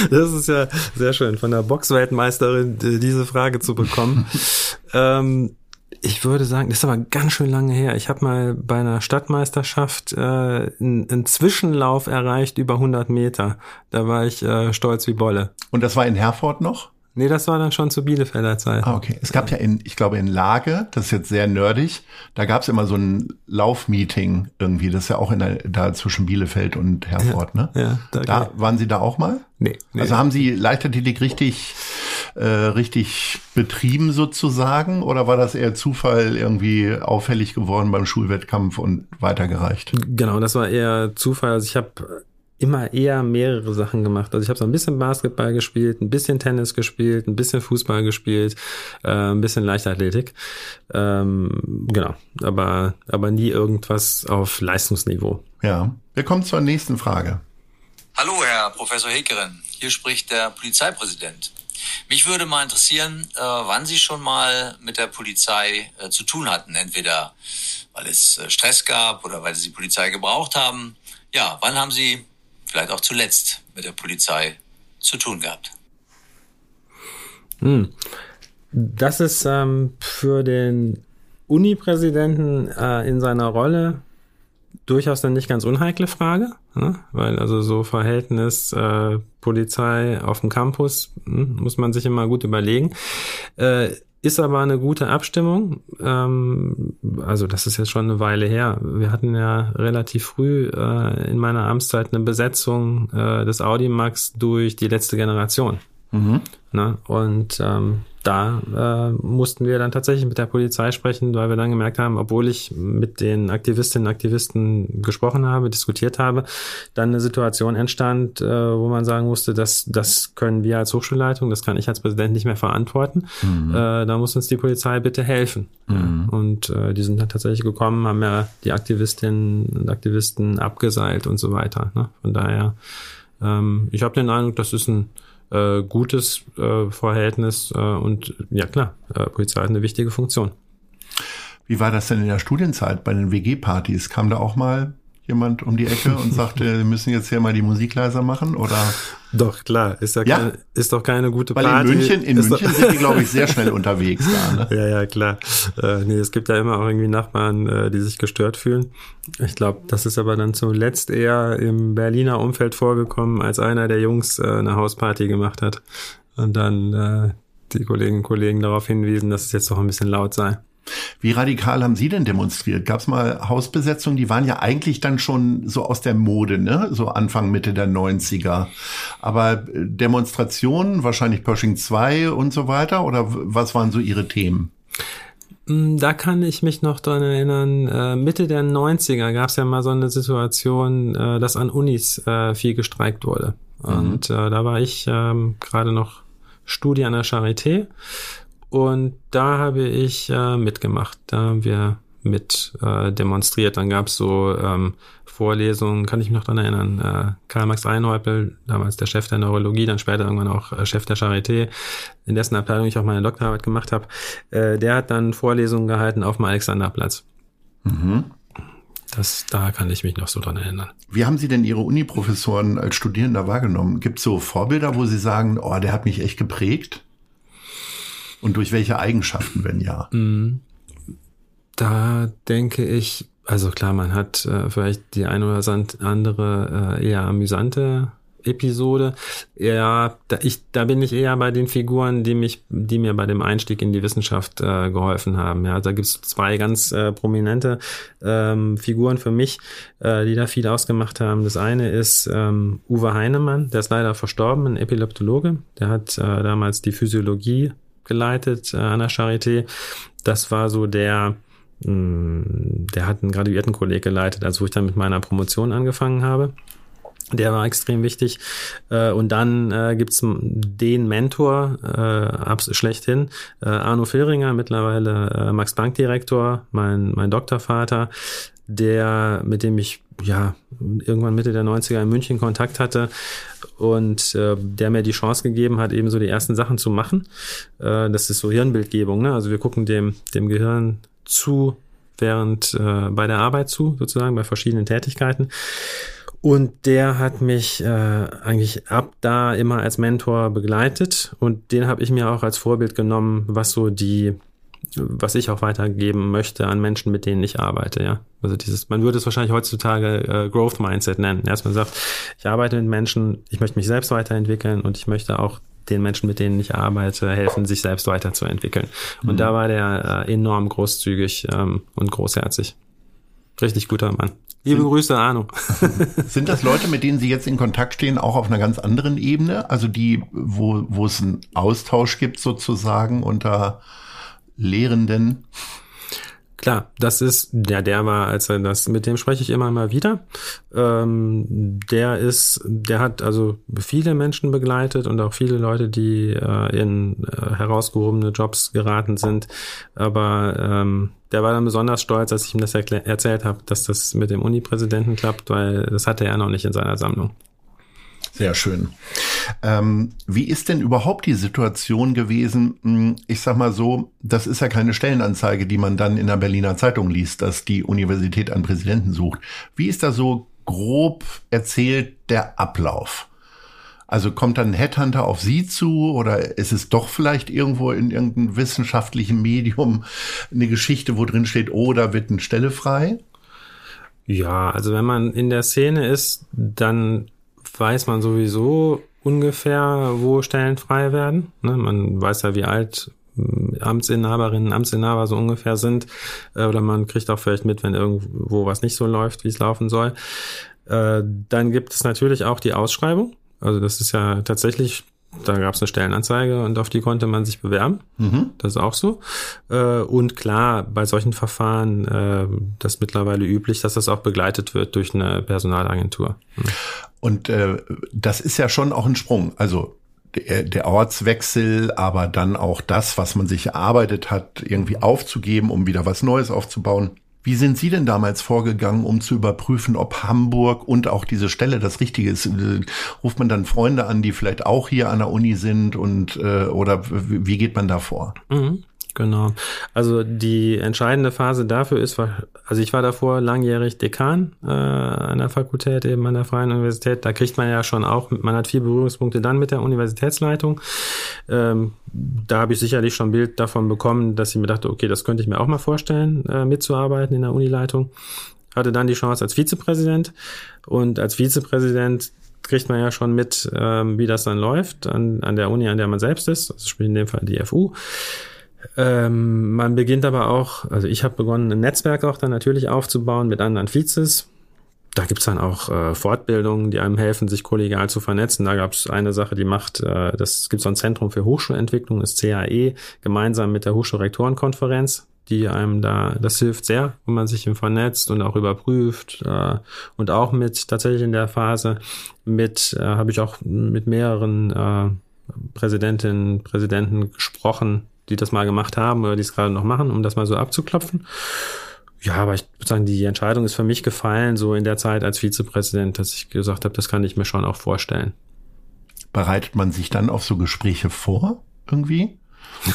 das ist ja sehr schön, von der Boxweltmeisterin diese Frage zu bekommen. ähm, ich würde sagen, das ist aber ganz schön lange her. Ich habe mal bei einer Stadtmeisterschaft äh, einen, einen Zwischenlauf erreicht über 100 Meter. Da war ich äh, stolz wie Bolle. Und das war in Herford noch? Nee, das war dann schon zu Bielefelder Zeit. Ah, okay. Es gab ja in, ich glaube, in Lage, das ist jetzt sehr nerdig, da gab es immer so ein Laufmeeting irgendwie, das ist ja auch in der, da zwischen Bielefeld und Herford, ja, ne? Ja. Da, da waren Sie da auch mal? Nee, nee. Also haben Sie Leichtathletik richtig, äh, richtig betrieben sozusagen oder war das eher Zufall irgendwie auffällig geworden beim Schulwettkampf und weitergereicht? Genau, das war eher Zufall. Also ich habe immer eher mehrere Sachen gemacht. Also ich habe so ein bisschen Basketball gespielt, ein bisschen Tennis gespielt, ein bisschen Fußball gespielt, äh, ein bisschen Leichtathletik. Ähm, genau, aber, aber nie irgendwas auf Leistungsniveau. Ja, wir kommen zur nächsten Frage. Hallo, Herr Professor Hekeren. Hier spricht der Polizeipräsident. Mich würde mal interessieren, äh, wann Sie schon mal mit der Polizei äh, zu tun hatten. Entweder weil es äh, Stress gab oder weil Sie die Polizei gebraucht haben. Ja, wann haben Sie vielleicht auch zuletzt mit der Polizei zu tun gehabt? Hm. Das ist ähm, für den Uni-Präsidenten äh, in seiner Rolle durchaus eine nicht ganz unheikle Frage, ne? weil also so Verhältnis äh, Polizei auf dem Campus hm, muss man sich immer gut überlegen. Äh, ist aber eine gute Abstimmung. Ähm, also das ist jetzt schon eine Weile her. Wir hatten ja relativ früh äh, in meiner Amtszeit eine Besetzung äh, des Audimax durch die letzte Generation. Mhm. Ne? Und ähm, da äh, mussten wir dann tatsächlich mit der Polizei sprechen, weil wir dann gemerkt haben, obwohl ich mit den Aktivistinnen und Aktivisten gesprochen habe, diskutiert habe, dann eine Situation entstand, äh, wo man sagen musste, dass das können wir als Hochschulleitung, das kann ich als Präsident nicht mehr verantworten. Mhm. Äh, da muss uns die Polizei bitte helfen. Mhm. Und äh, die sind dann tatsächlich gekommen, haben ja die Aktivistinnen und Aktivisten abgeseilt und so weiter. Ne? Von daher, ähm, ich habe den Eindruck, das ist ein äh, gutes äh, Verhältnis äh, und ja klar, äh, Polizei hat eine wichtige Funktion. Wie war das denn in der Studienzeit bei den WG-Partys? Kam da auch mal jemand um die Ecke und sagte, wir müssen jetzt hier mal die Musik leiser machen oder? Doch, klar, ist ja, ja? Keine, ist doch keine gute Weil Party. in München, in München sind die, glaube ich, sehr schnell unterwegs da, ne? Ja, ja, klar. Äh, nee, es gibt ja immer auch irgendwie Nachbarn, äh, die sich gestört fühlen. Ich glaube, das ist aber dann zuletzt eher im Berliner Umfeld vorgekommen, als einer der Jungs äh, eine Hausparty gemacht hat. Und dann äh, die Kolleginnen und Kollegen darauf hinwiesen, dass es jetzt doch ein bisschen laut sei. Wie radikal haben Sie denn demonstriert? Gab es mal Hausbesetzungen? Die waren ja eigentlich dann schon so aus der Mode, ne? So Anfang, Mitte der 90er. Aber äh, Demonstrationen, wahrscheinlich Pershing 2 und so weiter? Oder was waren so Ihre Themen? Mm, da kann ich mich noch dran erinnern, äh, Mitte der 90er gab es ja mal so eine Situation, äh, dass an Unis viel gestreikt wurde. Mhm. Und da war ich ähm, gerade noch Studie an der Charité und da habe ich äh, mitgemacht. Da haben wir mit äh, demonstriert. Dann gab es so ähm, Vorlesungen, kann ich mich noch dran erinnern. Äh, Karl Max Einhäupel, damals der Chef der Neurologie, dann später irgendwann auch äh, Chef der Charité, in dessen Abteilung ich auch meine Doktorarbeit gemacht habe, äh, der hat dann Vorlesungen gehalten auf dem Alexanderplatz. Mhm. Das, da kann ich mich noch so dran erinnern. Wie haben Sie denn Ihre Uni-Professoren als Studierender wahrgenommen? Gibt es so Vorbilder, wo Sie sagen, oh, der hat mich echt geprägt? Und durch welche Eigenschaften, wenn ja? Mhm. Da denke ich, also klar, man hat äh, vielleicht die eine oder andere äh, eher amüsante Episode. Ja, da, ich, da bin ich eher bei den Figuren, die mich, die mir bei dem Einstieg in die Wissenschaft äh, geholfen haben. Ja, da gibt's zwei ganz äh, prominente ähm, Figuren für mich, äh, die da viel ausgemacht haben. Das eine ist ähm, Uwe Heinemann, der ist leider verstorben, ein Epileptologe. Der hat äh, damals die Physiologie geleitet äh, an der Charité. Das war so der, mh, hm, der hat einen Graduiertenkolleg geleitet, also wo ich dann mit meiner Promotion angefangen habe. Der war extrem wichtig. Äh, und dann äh, gibt's den Mentor äh, schlechthin, äh, Arno Filringer, mittlerweile Max-Planck-Direktor, mein, mein Doktorvater, der, mit dem ich ja irgendwann Mitte der 90er in München Kontakt hatte und äh, der mir die Chance gegeben hat, eben so die ersten Sachen zu machen. Äh, das ist so Hirnbildgebung, ne? Also wir gucken dem, dem Gehirn zu, während äh, bei der Arbeit zu, sozusagen, bei verschiedenen Tätigkeiten. Und der hat mich äh, eigentlich ab da immer als Mentor begleitet und den habe ich mir auch als Vorbild genommen, was so die was ich auch weitergeben möchte an Menschen, mit denen ich arbeite, ja. Also dieses, man würde es wahrscheinlich heutzutage äh, Growth Mindset nennen. Erstmal sagt, ich arbeite mit Menschen, ich möchte mich selbst weiterentwickeln und ich möchte auch den Menschen, mit denen ich arbeite, helfen, sich selbst weiterzuentwickeln. Mhm. Und da war der äh, enorm großzügig ähm, und großherzig. Richtig guter Mann. Liebe sind, Grüße, Ahnung. sind das Leute, mit denen Sie jetzt in Kontakt stehen, auch auf einer ganz anderen Ebene? Also die, wo, wo es einen Austausch gibt sozusagen unter Lehrenden? Klar, das ist, ja, der war, als er das, mit dem spreche ich immer mal wieder. Ähm, der ist, der hat also viele Menschen begleitet und auch viele Leute, die äh, in äh, herausgehobene Jobs geraten sind. Aber ähm, der war dann besonders stolz, als ich ihm das erzählt habe, dass das mit dem Uni-Präsidenten klappt, weil das hatte er noch nicht in seiner Sammlung. Sehr schön. Ähm, wie ist denn überhaupt die Situation gewesen? Hm, ich sag mal so, das ist ja keine Stellenanzeige, die man dann in der Berliner Zeitung liest, dass die Universität einen Präsidenten sucht. Wie ist da so grob erzählt der Ablauf? Also kommt dann ein Headhunter auf Sie zu oder ist es doch vielleicht irgendwo in irgendeinem wissenschaftlichen Medium eine Geschichte, wo drin steht, oh, da wird eine Stelle frei? Ja, also wenn man in der Szene ist, dann weiß man sowieso ungefähr, wo Stellen frei werden. Ne? Man weiß ja, wie alt hm, Amtsinhaberinnen, Amtsinhaber so ungefähr sind. Äh, oder man kriegt auch vielleicht mit, wenn irgendwo was nicht so läuft, wie es laufen soll. Äh, dann gibt es natürlich auch die Ausschreibung. Also das ist ja tatsächlich da gab es eine Stellenanzeige und auf die konnte man sich bewerben. Mhm. Das ist auch so. Äh, und klar, bei solchen Verfahren, äh, das ist mittlerweile üblich, dass das auch begleitet wird durch eine Personalagentur. Mhm. Und äh, das ist ja schon auch ein Sprung. Also der, der Ortswechsel, aber dann auch das, was man sich erarbeitet hat, irgendwie aufzugeben, um wieder was Neues aufzubauen. Wie sind Sie denn damals vorgegangen, um zu überprüfen, ob Hamburg und auch diese Stelle das Richtige ist? Äh, ruft man dann Freunde an, die vielleicht auch hier an der Uni sind und äh, oder wie geht man da vor? Mhm. Genau. Also die entscheidende Phase dafür ist, also ich war davor langjährig Dekan äh, der Fakultät, eben an der Freien Universität. Da kriegt man ja schon auch, man hat vier Berührungspunkte dann mit der Universitätsleitung. Ähm, da habe ich sicherlich schon ein Bild davon bekommen, dass ich mir dachte, okay, das könnte ich mir auch mal vorstellen, äh, mitzuarbeiten in der Unileitung. Hatte dann die Chance als Vizepräsident und als Vizepräsident kriegt man ja schon mit, ähm, wie das dann läuft an, an der Uni, an der man selbst ist, also sprich in dem Fall die FU. Ähm, man beginnt aber auch, also ich habe begonnen, ein Netzwerk auch dann natürlich aufzubauen mit anderen Vizes. Da gibt's dann auch äh, Fortbildungen, die einem helfen, sich kollegial zu vernetzen. Da gab's eine Sache, die macht, äh, das gibt so ein Zentrum für Hochschulentwicklung, das CAE, gemeinsam mit der Hochschulrektorenkonferenz, die einem da, das hilft sehr, wenn man sich vernetzt und auch überprüft. Äh, und auch mit tatsächlich in der Phase mit, äh, habe ich auch mit mehreren äh, Präsidentinnen, Präsidenten gesprochen, die das mal gemacht haben oder die es gerade noch machen, um das mal so abzuklopfen. Ja, aber ich würde sagen, die Entscheidung ist für mich gefallen, so in der Zeit als Vizepräsident, dass ich gesagt habe, das kann ich mir schon auch vorstellen. Bereitet man sich dann auf so Gespräche vor, irgendwie?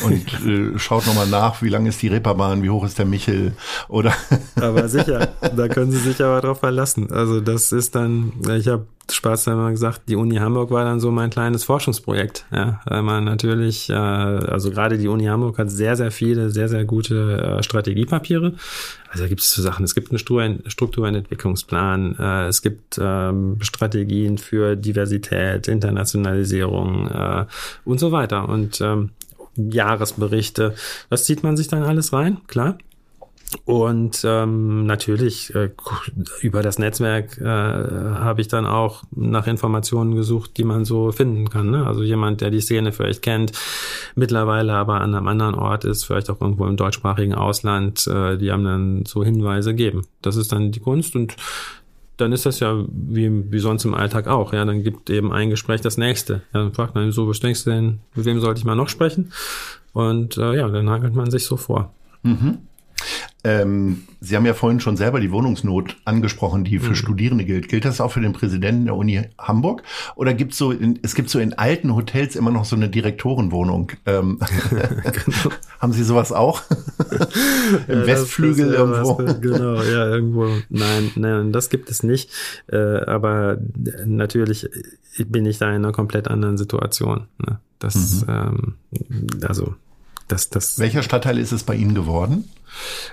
Und äh, schaut nochmal nach, wie lang ist die Reeperbahn, wie hoch ist der Michel oder. aber sicher, da können Sie sich aber drauf verlassen. Also das ist dann, ich habe Spaß mal gesagt, die Uni Hamburg war dann so mein kleines Forschungsprojekt. Ja, weil man natürlich, äh, also gerade die Uni Hamburg hat sehr, sehr viele, sehr, sehr gute äh, Strategiepapiere. Also da gibt es so Sachen, es gibt einen Strukturentwicklungsplan, äh, es gibt ähm, Strategien für Diversität, Internationalisierung äh, und so weiter. Und ähm, Jahresberichte. Das zieht man sich dann alles rein, klar. Und ähm, natürlich äh, über das Netzwerk äh, habe ich dann auch nach Informationen gesucht, die man so finden kann. Ne? Also jemand, der die Szene vielleicht kennt, mittlerweile aber an einem anderen Ort ist, vielleicht auch irgendwo im deutschsprachigen Ausland, äh, die haben dann so Hinweise geben. Das ist dann die Kunst und dann ist das ja wie, wie sonst im Alltag auch. Ja, dann gibt eben ein Gespräch das nächste. Ja, dann fragt man so, was denkst du denn, mit wem sollte ich mal noch sprechen? Und äh, ja, dann hagelt man sich so vor. Mhm. Ähm, Sie haben ja vorhin schon selber die Wohnungsnot angesprochen, die für mhm. Studierende gilt. Gilt das auch für den Präsidenten der Uni Hamburg? Oder gibt so in, es gibt so in alten Hotels immer noch so eine Direktorenwohnung? Ähm, genau. haben Sie sowas auch? Im ja, Westflügel das, das irgendwo? Was, genau, ja, irgendwo. Nein, nein, das gibt es nicht. Äh, aber natürlich bin ich da in einer komplett anderen Situation. Ne? Das, mhm. ähm, also, das, das. Welcher Stadtteil ist es bei Ihnen geworden?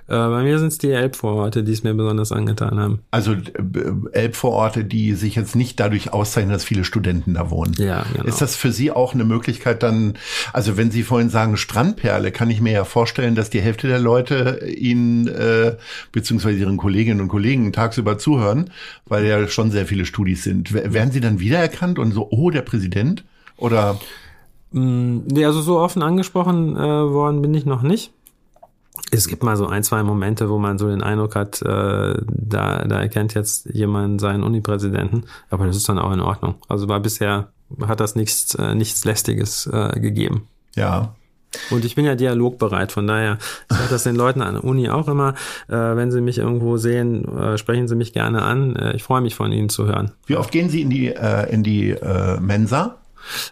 Äh, bei mir sind es die Elbvororte, die es mir besonders angetan haben. Also äh, Elbvororte, die sich jetzt nicht dadurch auszeichnen, dass viele Studenten da wohnen. Ja, genau. Ist das für Sie auch eine Möglichkeit dann, also wenn Sie vorhin sagen Strandperle, kann ich mir ja vorstellen, dass die Hälfte der Leute Ihnen äh, beziehungsweise Ihren Kolleginnen und Kollegen tagsüber zuhören, weil ja schon sehr viele Studis sind. Werden Sie dann wiedererkannt und so, oh, der Präsident? Oder? Mm, nee, also so offen angesprochen äh, worden bin ich noch nicht. Es gibt mal so ein, zwei Momente, wo man so den Eindruck hat, äh, da, da erkennt jetzt jemand seinen Unipräsidenten, aber das ist dann auch in Ordnung. Also war bisher hat das nichts, äh, nichts Lästiges äh, gegeben. Ja. Und ich bin ja dialogbereit, von daher ich sage das den Leuten an der Uni auch immer, äh, wenn sie mich irgendwo sehen, äh, sprechen sie mich gerne an. Äh, ich freue mich von ihnen zu hören. Wie oft gehen Sie in die, äh, in die äh, Mensa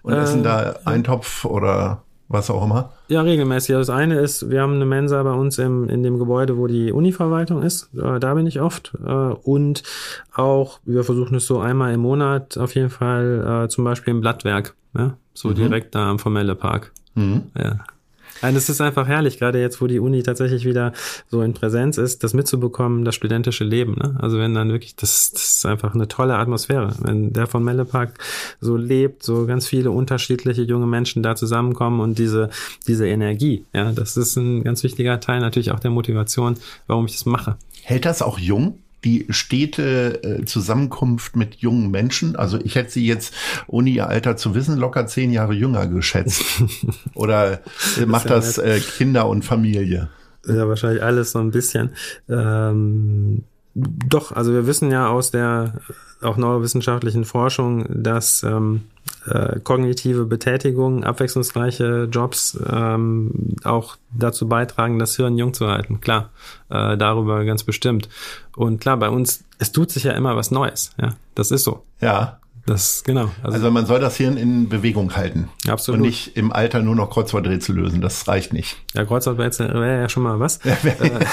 und essen Äh, da Eintopf oder was auch immer? Ja, regelmäßig. Also Das eine ist, wir haben eine Mensa bei uns im, in dem Gebäude, wo die Univerwaltung ist. Äh, da bin ich oft. Äh, und auch, wir versuchen es so einmal im Monat auf jeden Fall, äh, zum Beispiel im Blattwerk. Ja? So direkt da am Formelle Park. Mhm. Ja. Nein, es ist einfach herrlich, gerade jetzt, wo die Uni tatsächlich wieder so in Präsenz ist, das mitzubekommen, das studentische Leben. Ne? Also wenn dann wirklich, das, das ist einfach eine tolle Atmosphäre. Wenn der von Mellepark so lebt, so ganz viele unterschiedliche junge Menschen da zusammenkommen und diese, diese Energie, ja, das ist ein ganz wichtiger Teil natürlich auch der Motivation, warum ich das mache. Hält das auch jung? Die stete äh, Zusammenkunft mit jungen Menschen. Also ich hätte sie jetzt, ohne ihr Alter zu wissen, locker zehn Jahre jünger geschätzt. Oder äh, macht das äh, Kinder und Familie? Ja, wahrscheinlich alles so ein bisschen. Ähm, doch, also wir wissen ja aus der auch neurowissenschaftlichen Forschung, dass ähm, äh, kognitive Betätigung, abwechslungsreiche Jobs ähm, auch dazu beitragen, das Hirn jung zu halten. Klar, äh, darüber ganz bestimmt. Und klar, bei uns, es tut sich ja immer was Neues. Ja, das ist so. Ja. Das genau. Also man soll das Hirn in Bewegung halten. Absolut. Und nicht im Alter nur noch Kreuzworträtsel lösen. Das reicht nicht. ja, Kreuzworträtsel wäre ja schon mal was. Äh,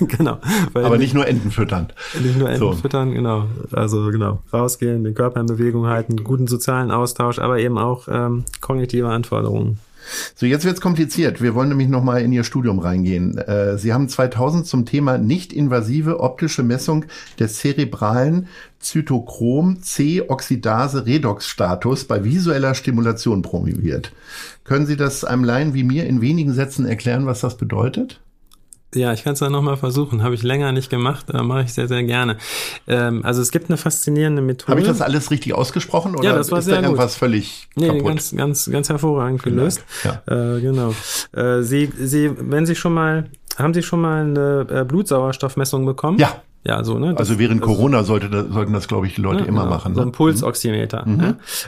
genau. Weil Aber nicht nur Enten füttern. Nicht nur Enten So. füttern, genau. Also genau, rausgehen, den Körper in Bewegung halten, guten sozialen Austausch, aber eben auch ähm, kognitive Anforderungen. So, jetzt wird's kompliziert. Wir wollen nämlich nochmal in Ihr Studium reingehen. Äh, Sie haben 2000 zum Thema nicht-invasive optische Messung des zerebralen Zytochrom-C-Oxidase-Redox-Status bei visueller Stimulation promoviert. Können Sie das einem Laien wie mir in wenigen Sätzen erklären, was das bedeutet? Ja, ich kann es dann nochmal versuchen. Habe ich länger nicht gemacht, äh, mache ich sehr, sehr gerne. Ähm, also es gibt eine faszinierende Methode. Habe ich das alles richtig ausgesprochen oder Ja, das war ist sehr da gut. irgendwas völlig Nee, kaputt? ganz, ganz, ganz hervorragend gelöst. Ja. Äh, genau. Äh, Sie, Sie, wenn Sie schon mal, haben Sie schon mal eine äh, Blutsauerstoffmessung bekommen? ja, Ja, so, ne? Das- also während Corona sollte, das- sollten das, glaube ich, die Leute Ja, immer genau. machen. So Ne? ein Pulsoximeter.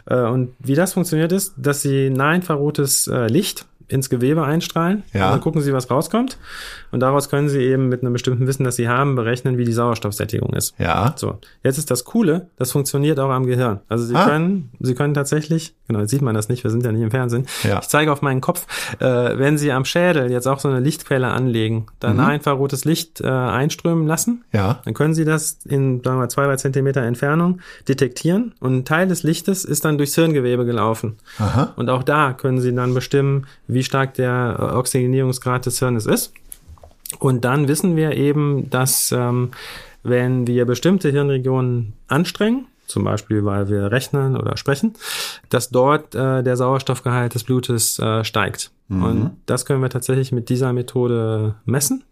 Ja? Äh, Und wie das funktioniert ist, dass sie nahinfrarotes äh, Licht ins Gewebe einstrahlen. Ja. Und dann gucken sie, was rauskommt. Und daraus können sie eben mit einem bestimmten Wissen, das sie haben, berechnen, wie die Sauerstoffsättigung ist. Ja. So, jetzt ist das Coole, das funktioniert auch am Gehirn. Also Sie Ah. können, Sie können tatsächlich, genau, jetzt sieht man das nicht, wir sind ja nicht im Fernsehen. Ja. Ich zeige auf meinen Kopf, äh, wenn Sie am Schädel jetzt auch so eine Lichtquelle anlegen, da nahinfrarotes Licht äh, einströmen lassen, Ja. dann können Sie das in, sagen wir zwei, drei Zentimeter Entfernung detektieren und ein Teil des Lichtes ist dann durchs Hirngewebe gelaufen. Aha. Und auch da können Sie dann bestimmen, wie stark der äh, Oxygenierungsgrad des Hirnes ist. Und dann wissen wir eben, dass ähm, wenn wir bestimmte Hirnregionen anstrengen, zum Beispiel weil wir rechnen oder sprechen, dass dort äh, der Sauerstoffgehalt des Blutes äh, steigt. Und das können wir tatsächlich mit dieser Methode messen.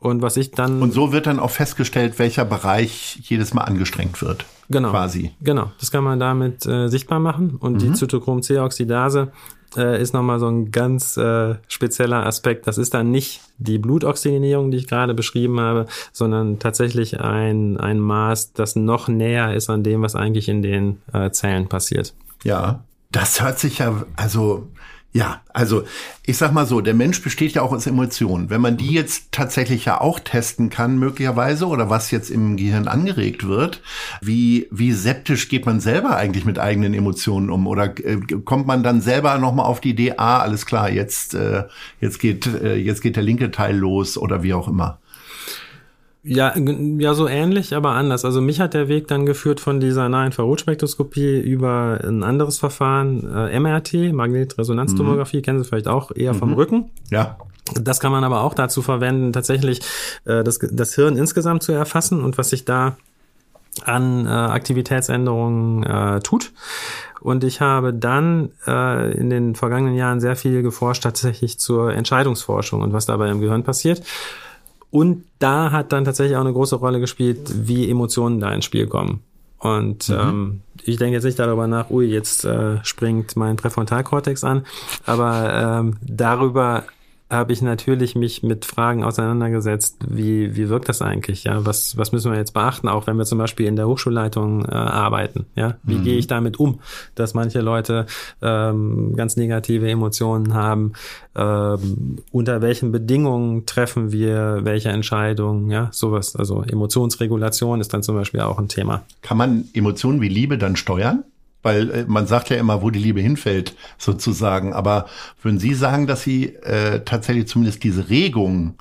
Und was ich dann Und so wird dann auch festgestellt, welcher Bereich jedes Mal angestrengt wird. Genau. Quasi. Genau, das kann man damit äh, sichtbar machen. Und die Zytochrom-C-Oxidase äh, ist nochmal so ein ganz äh, spezieller Aspekt. Das ist dann nicht die Blutoxygenierung, die ich gerade beschrieben habe, sondern tatsächlich ein, ein Maß, das noch näher ist an dem, was eigentlich in den äh, Zellen passiert. Ja. Das hört sich ja, also, ja, also ich sag mal so, der Mensch besteht ja auch aus Emotionen. Wenn man die jetzt tatsächlich ja auch testen kann, möglicherweise, oder was jetzt im Gehirn angeregt wird, wie, wie septisch geht man selber eigentlich mit eigenen Emotionen um? Oder äh, kommt man dann selber nochmal auf die Idee, ah, alles klar, jetzt, äh, jetzt geht, äh, jetzt geht der linke Teil los oder wie auch immer? Ja, ja, so ähnlich, aber anders. Also mich hat der Weg dann geführt von dieser Nahinfrarotspektroskopie über ein anderes Verfahren, äh, MRT, Magnetresonanztomographie, kennen Sie vielleicht auch eher vom Rücken. Ja. Das kann man aber auch dazu verwenden, tatsächlich äh, das, das Hirn insgesamt zu erfassen und was sich da an äh, Aktivitätsänderungen äh, tut. Und ich habe dann äh, in den vergangenen Jahren sehr viel geforscht tatsächlich zur Entscheidungsforschung und was dabei im Gehirn passiert. Und da hat dann tatsächlich auch eine große Rolle gespielt, wie Emotionen da ins Spiel kommen. Und ähm, ich denke jetzt nicht darüber nach, ui, jetzt äh, springt mein Präfrontalkortex an, aber ähm, darüber habe ich natürlich mich mit Fragen auseinandergesetzt, wie, wie wirkt das eigentlich? Ja, was, was müssen wir jetzt beachten, auch wenn wir zum Beispiel in der Hochschulleitung äh, arbeiten? Ja, wie mhm. gehe ich damit um, dass manche Leute ähm, ganz negative Emotionen haben? Ähm, unter welchen Bedingungen treffen wir welche Entscheidungen? Ja, sowas. Also Emotionsregulation ist dann zum Beispiel auch ein Thema. Kann man Emotionen wie Liebe dann steuern? Weil äh, man sagt ja immer, wo die Liebe hinfällt, sozusagen. Aber würden Sie sagen, dass Sie äh, tatsächlich zumindest diese Regung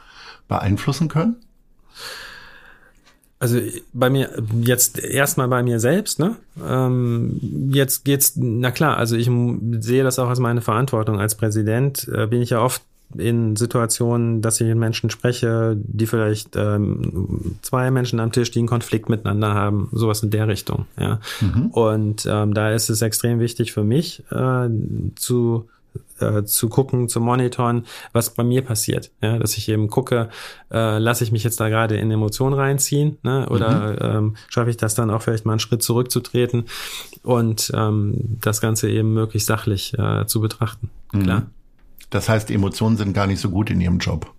beeinflussen können? Also bei mir jetzt erstmal bei mir selbst, ne? Ähm, jetzt geht's, na klar, also ich sehe das auch als meine Verantwortung als Präsident. Äh, bin ich ja oft in Situationen, dass ich mit Menschen spreche, die vielleicht ähm, zwei Menschen am Tisch, die einen Konflikt miteinander haben, sowas in der Richtung. Ja. Mhm. Und ähm, da ist es extrem wichtig für mich äh, zu äh, zu gucken, zu monitoren, was bei mir passiert. Ja, dass ich eben gucke, äh, lasse ich mich jetzt da gerade in Emotionen reinziehen, ne? Oder mhm. ähm, schaffe ich das dann auch vielleicht mal einen Schritt zurückzutreten und ähm, das Ganze eben möglichst sachlich äh, zu betrachten. Klar. Das heißt, Emotionen sind gar nicht so gut in ihrem Job.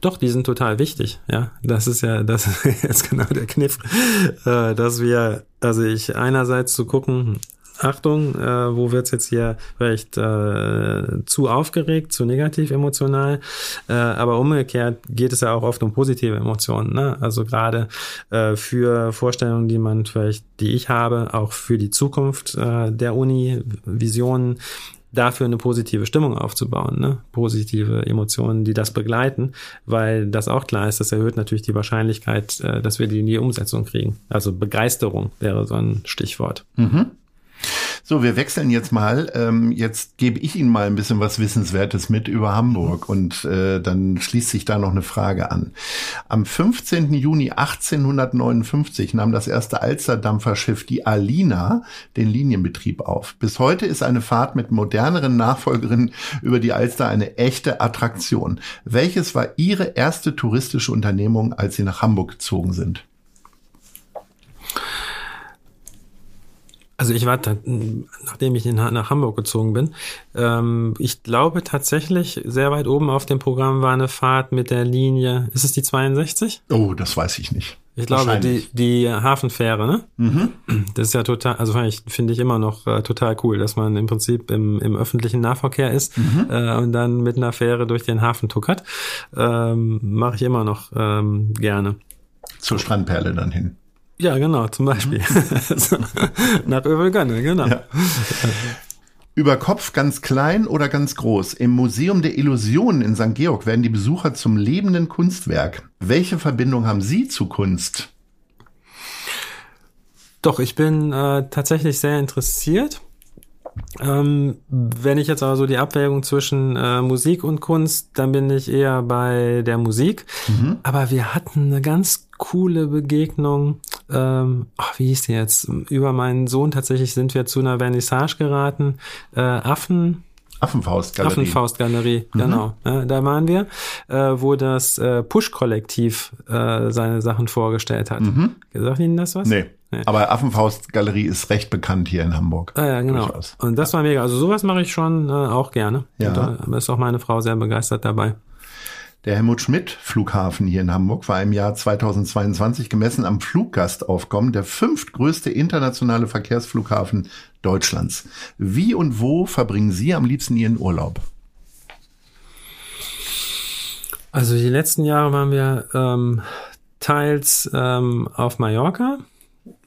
Doch, die sind total wichtig, ja. Das ist ja, das ist jetzt genau der Kniff, äh, dass wir, also ich einerseits zu gucken, Achtung, äh, wo wird's jetzt hier vielleicht äh, zu aufgeregt, zu negativ emotional, äh, aber umgekehrt geht es ja auch oft um positive Emotionen, ne? Also gerade äh, für Vorstellungen, die man vielleicht, die ich habe, auch für die Zukunft äh, der Uni, Visionen, dafür eine positive Stimmung aufzubauen, ne? positive Emotionen, die das begleiten, weil das auch klar ist, das erhöht natürlich die Wahrscheinlichkeit, äh, dass wir die in die Umsetzung kriegen. Also Begeisterung wäre so ein Stichwort. Mhm. So, wir wechseln jetzt mal. Ähm, jetzt gebe ich Ihnen mal ein bisschen was Wissenswertes mit über Hamburg und äh, dann schließt sich da noch eine Frage an. Am 15. Juni 1859 nahm das erste Alsterdampferschiff, die Alina, den Linienbetrieb auf. Bis heute ist eine Fahrt mit moderneren Nachfolgerinnen über die Alster eine echte Attraktion. Welches war Ihre erste touristische Unternehmung, als Sie nach Hamburg gezogen sind? Also ich war, nachdem ich nach Hamburg gezogen bin, ähm, ich glaube tatsächlich, sehr weit oben auf dem Programm war eine Fahrt mit der Linie, ist es die 62? Oh, das weiß ich nicht. Ich glaube, die, die Hafenfähre, ne? Mhm. Das ist ja total, also finde ich immer noch äh, total cool, dass man im Prinzip im, im öffentlichen Nahverkehr ist mhm. äh, und dann mit einer Fähre durch den Hafen tuckert. Ähm, Mache ich immer noch ähm, gerne. Zur Strandperle dann hin. Ja, genau, zum Beispiel. Mhm. Nach Övelgönne, genau. Ja. Über Kopf ganz klein oder ganz groß. Im Museum der Illusionen in St. Georg werden die Besucher zum lebenden Kunstwerk. Welche Verbindung haben Sie zu Kunst? Doch, ich bin äh, tatsächlich sehr interessiert. Ähm, wenn ich jetzt aber so die Abwägung zwischen äh, Musik und Kunst, dann bin ich eher bei der Musik. Mhm. Aber wir hatten eine ganz coole Begegnung ähm, ach, wie hieß die jetzt? Über meinen Sohn tatsächlich sind wir zu einer Vernissage geraten. Äh, Affen. Affenfaustgalerie. Affenfaustgalerie, mhm. genau. Ja, da waren wir, äh, wo das äh, Push-Kollektiv äh, seine Sachen vorgestellt hat. Mhm. Sagt Ihnen das was? Nee. nee. Aber Affenfaustgalerie ist recht bekannt hier in Hamburg. Ah, ja, genau. Durchaus. Und das war mega. Also sowas mache ich schon äh, auch gerne. Ja. Und da ist auch meine Frau sehr begeistert dabei. Der Helmut Schmidt Flughafen hier in Hamburg war im Jahr 2022 gemessen am Fluggastaufkommen der fünftgrößte internationale Verkehrsflughafen Deutschlands. Wie und wo verbringen Sie am liebsten Ihren Urlaub? Also die letzten Jahre waren wir ähm, teils ähm, auf Mallorca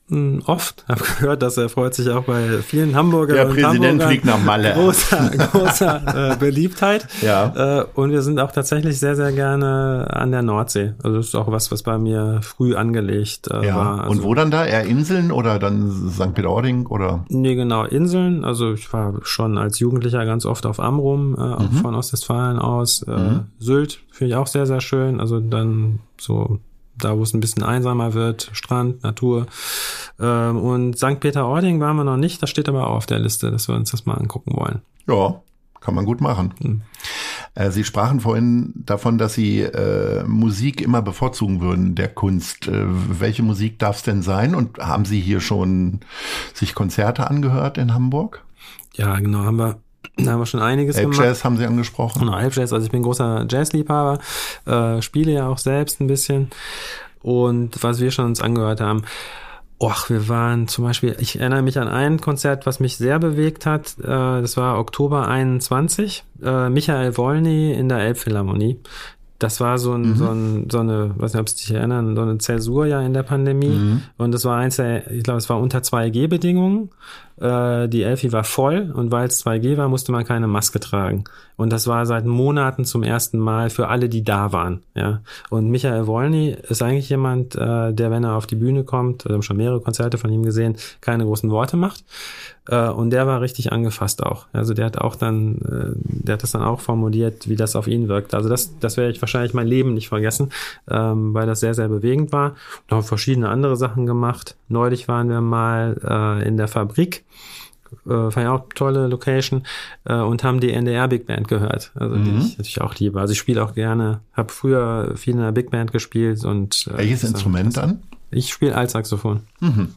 oft. Habe gehört, dass er freut sich auch bei vielen Hamburger Der Präsident fliegt nach Malle. Großer, großer äh, Beliebtheit. Ja. Äh, und wir sind auch tatsächlich sehr, sehr gerne an der Nordsee. Also das ist auch was, was bei mir früh angelegt äh, ja. war. Also, und wo dann da? Eher Inseln oder dann St. Peter-Ording oder? Nee, genau, Inseln. Also ich war schon als Jugendlicher ganz oft auf Amrum, äh, auch mhm. von Ostwestfalen aus. Äh, mhm. Sylt finde ich auch sehr, sehr schön. Also dann so da wo es ein bisschen einsamer wird, Strand, Natur. Ähm, und St. Peter-Ording waren wir noch nicht, das steht aber auch auf der Liste, dass wir uns das mal angucken wollen. Ja, kann man gut machen. Hm. Äh, Sie sprachen vorhin davon, dass Sie äh, Musik immer bevorzugen würden, der Kunst. Äh, welche Musik darf es denn sein? Und haben Sie hier schon sich Konzerte angehört in Hamburg? Ja, genau, haben wir Da haben wir schon einiges Elb gemacht. Jazz haben Sie angesprochen. Genau, Elb Jazz. Also ich bin großer Jazzliebhaber, äh, spiele ja auch selbst ein bisschen. Und was wir schon uns angehört haben, Och, wir waren zum Beispiel, ich erinnere mich an ein Konzert, was mich sehr bewegt hat. Äh, das war Oktober 21. Äh, Michael Wolny in der Elbphilharmonie. Das war so, ein, mhm. so, ein, so eine, weiß nicht, ob Sie sich erinnern, so eine Zäsur ja in der Pandemie. Mhm. Und das war eins der, ich glaube, es war unter 2G-Bedingungen. Äh, die Elfi war voll und weil es 2G war, musste man keine Maske tragen. Und das war seit Monaten zum ersten Mal für alle, die da waren. Ja. Und Michael Wolny ist eigentlich jemand, äh, der, wenn er auf die Bühne kommt, wir haben schon mehrere Konzerte von ihm gesehen, keine großen Worte macht. Äh, und der war richtig angefasst auch. Also der hat auch dann, äh, der hat das dann auch formuliert, wie das auf ihn wirkt. Also das, das werde ich wahrscheinlich mein Leben nicht vergessen, ähm, weil das sehr, sehr bewegend war. Noch verschiedene andere Sachen gemacht. Neulich waren wir mal äh, in der Fabrik äh, fand ich auch tolle Location äh, und haben die NDR Big Band gehört, also mhm. die ich natürlich auch liebe. Also ich spiele auch gerne, habe früher viel in der Big Band gespielt und äh, welches Instrument dann? Ich spiele Altsaxophon. Mhm.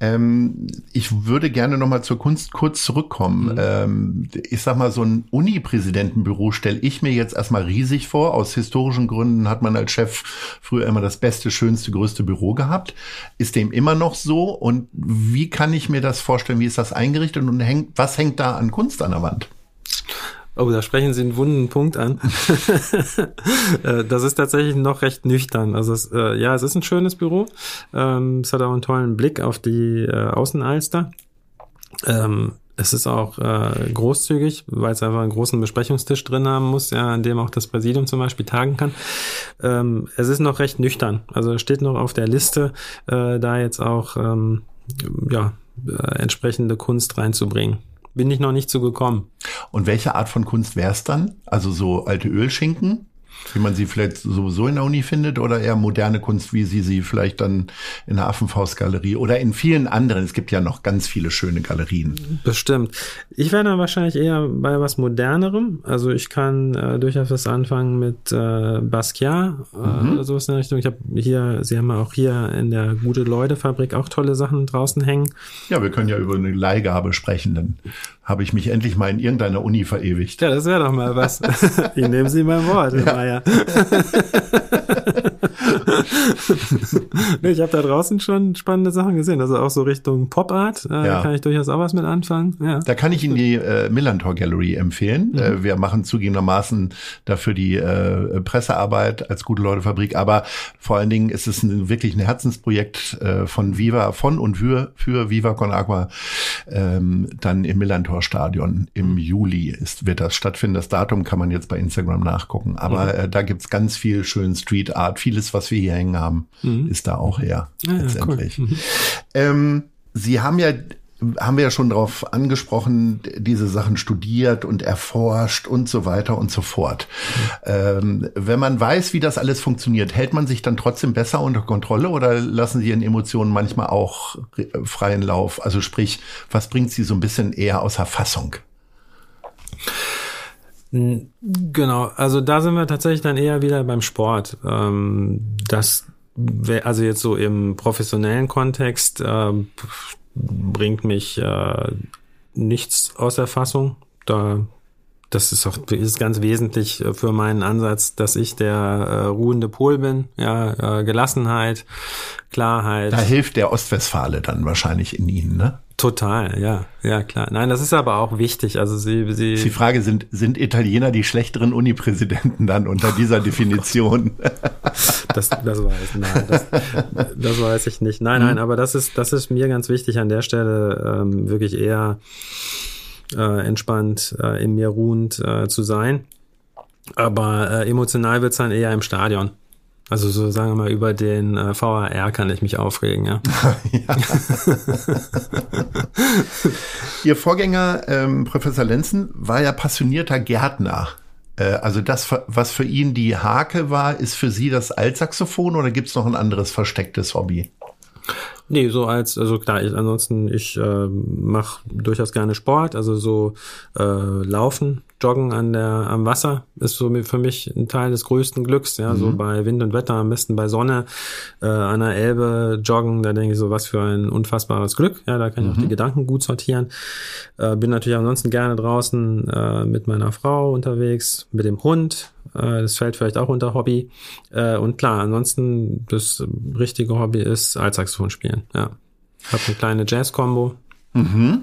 Ähm, ich würde gerne noch mal zur Kunst kurz zurückkommen. Mhm. Ähm, ich sag mal, so ein Uni-Präsidentenbüro stelle ich mir jetzt erstmal riesig vor. Aus historischen Gründen hat man als Chef früher immer das beste, schönste, größte Büro gehabt. Ist dem immer noch so? Und wie kann ich mir das vorstellen? Wie ist das eingerichtet und hängt, was hängt da an Kunst an der Wand? Oh, da sprechen Sie einen wunden Punkt an. Äh, das ist tatsächlich noch recht nüchtern. Also es, äh, ja, es ist ein schönes Büro. Ähm, es hat auch einen tollen Blick auf die äh, Außenalster. Ähm, es ist auch äh, großzügig, weil es einfach einen großen Besprechungstisch drin haben muss, ja, an dem auch das Präsidium zum Beispiel tagen kann. Ähm, es ist noch recht nüchtern. Also steht noch auf der Liste, äh, da jetzt auch ähm, ja, äh, entsprechende Kunst reinzubringen bin ich noch nicht zu gekommen. Und welche Art von Kunst wäre es dann? Also so alte Ölschinken? Wie man sie vielleicht sowieso in der Uni findet oder eher moderne Kunst, wie sie sie vielleicht dann in der Affenfaustgalerie oder in vielen anderen. Es gibt ja noch ganz viele schöne Galerien. Bestimmt. Ich wäre dann wahrscheinlich eher bei was Modernerem. Also ich kann äh, durchaus was anfangen mit äh, Basquiat äh, mhm. oder sowas in der Richtung. Ich habe hier, Sie haben auch hier in der Gute-Leute-Fabrik auch tolle Sachen draußen hängen. Ja, wir können ja über eine Leihgabe sprechen. Dann habe ich mich endlich mal in irgendeiner Uni verewigt. Ja, das wäre doch mal was. ich nehme Sie mein Wort, Herr ja. Meier. ich habe da draußen schon spannende Sachen gesehen. Also auch so Richtung Pop Art. Äh, ja. kann ich durchaus auch was mit anfangen. Ja. Da kann ich Ihnen die äh, Millantor Gallery empfehlen. Mhm. Äh, wir machen zugegebenermaßen dafür die äh, Pressearbeit als gute Leute Fabrik. Aber vor allen Dingen ist es ein, wirklich ein Herzensprojekt äh, von Viva, von und für, für Viva Con Agua ähm, dann im Millantor Stadion im Juli ist, wird das stattfinden. Das Datum kann man jetzt bei Instagram nachgucken. Aber mhm. äh, da gibt's ganz viel schön Street Art. Vieles, was wir hier hängen haben, mhm. ist da auch her. Ja, letztendlich. Cool. Mhm. Ähm, Sie haben ja haben wir ja schon darauf angesprochen, diese Sachen studiert und erforscht und so weiter und so fort. Mhm. Ähm, wenn man weiß, wie das alles funktioniert, hält man sich dann trotzdem besser unter Kontrolle oder lassen Sie Ihren Emotionen manchmal auch freien Lauf? Also sprich, was bringt Sie so ein bisschen eher außer Fassung? Genau, also da sind wir tatsächlich dann eher wieder beim Sport. Ähm, das, also jetzt so im professionellen Kontext äh, bringt mich äh, nichts aus der Fassung. Da das ist auch ist ganz wesentlich für meinen Ansatz, dass ich der äh, ruhende Pol bin. Ja, äh, Gelassenheit, Klarheit. Da hilft der Ostwestfale dann wahrscheinlich in Ihnen, ne? Total, ja, ja klar. Nein, das ist aber auch wichtig. Also sie, sie. Die Frage sind sind Italiener die schlechteren Unipräsidenten dann unter dieser Definition? das, das weiß nein, das, das weiß ich nicht. Nein, nein, mhm. aber das ist das ist mir ganz wichtig an der Stelle ähm, wirklich eher äh, entspannt äh, in mir ruhend äh, zu sein. Aber äh, emotional wird's dann eher im Stadion. Also so sagen wir mal, über den äh, VAR kann ich mich aufregen, ja. ja. Ihr Vorgänger, ähm, Professor Lenzen, war ja passionierter Gärtner. Äh, also das, was für ihn die Hake war, ist für Sie das Altsaxophon oder gibt es noch ein anderes verstecktes Hobby? Nee, so als, also klar, ich, ansonsten, ich äh, mache durchaus gerne Sport, also so äh, Laufen, Joggen an der, am Wasser ist so für mich ein Teil des größten Glücks, ja, mhm. so bei Wind und Wetter, am besten bei Sonne, äh, an der Elbe joggen, da denke ich so, was für ein unfassbares Glück, ja, da kann ich mhm. auch die Gedanken gut sortieren. Äh, bin natürlich ansonsten gerne draußen äh, mit meiner Frau unterwegs, mit dem Hund, äh, das fällt vielleicht auch unter Hobby. Äh, und klar, ansonsten das richtige Hobby ist Altsaxophon spielen. Ja, habe eine kleine Jazz-Kombo. Mhm.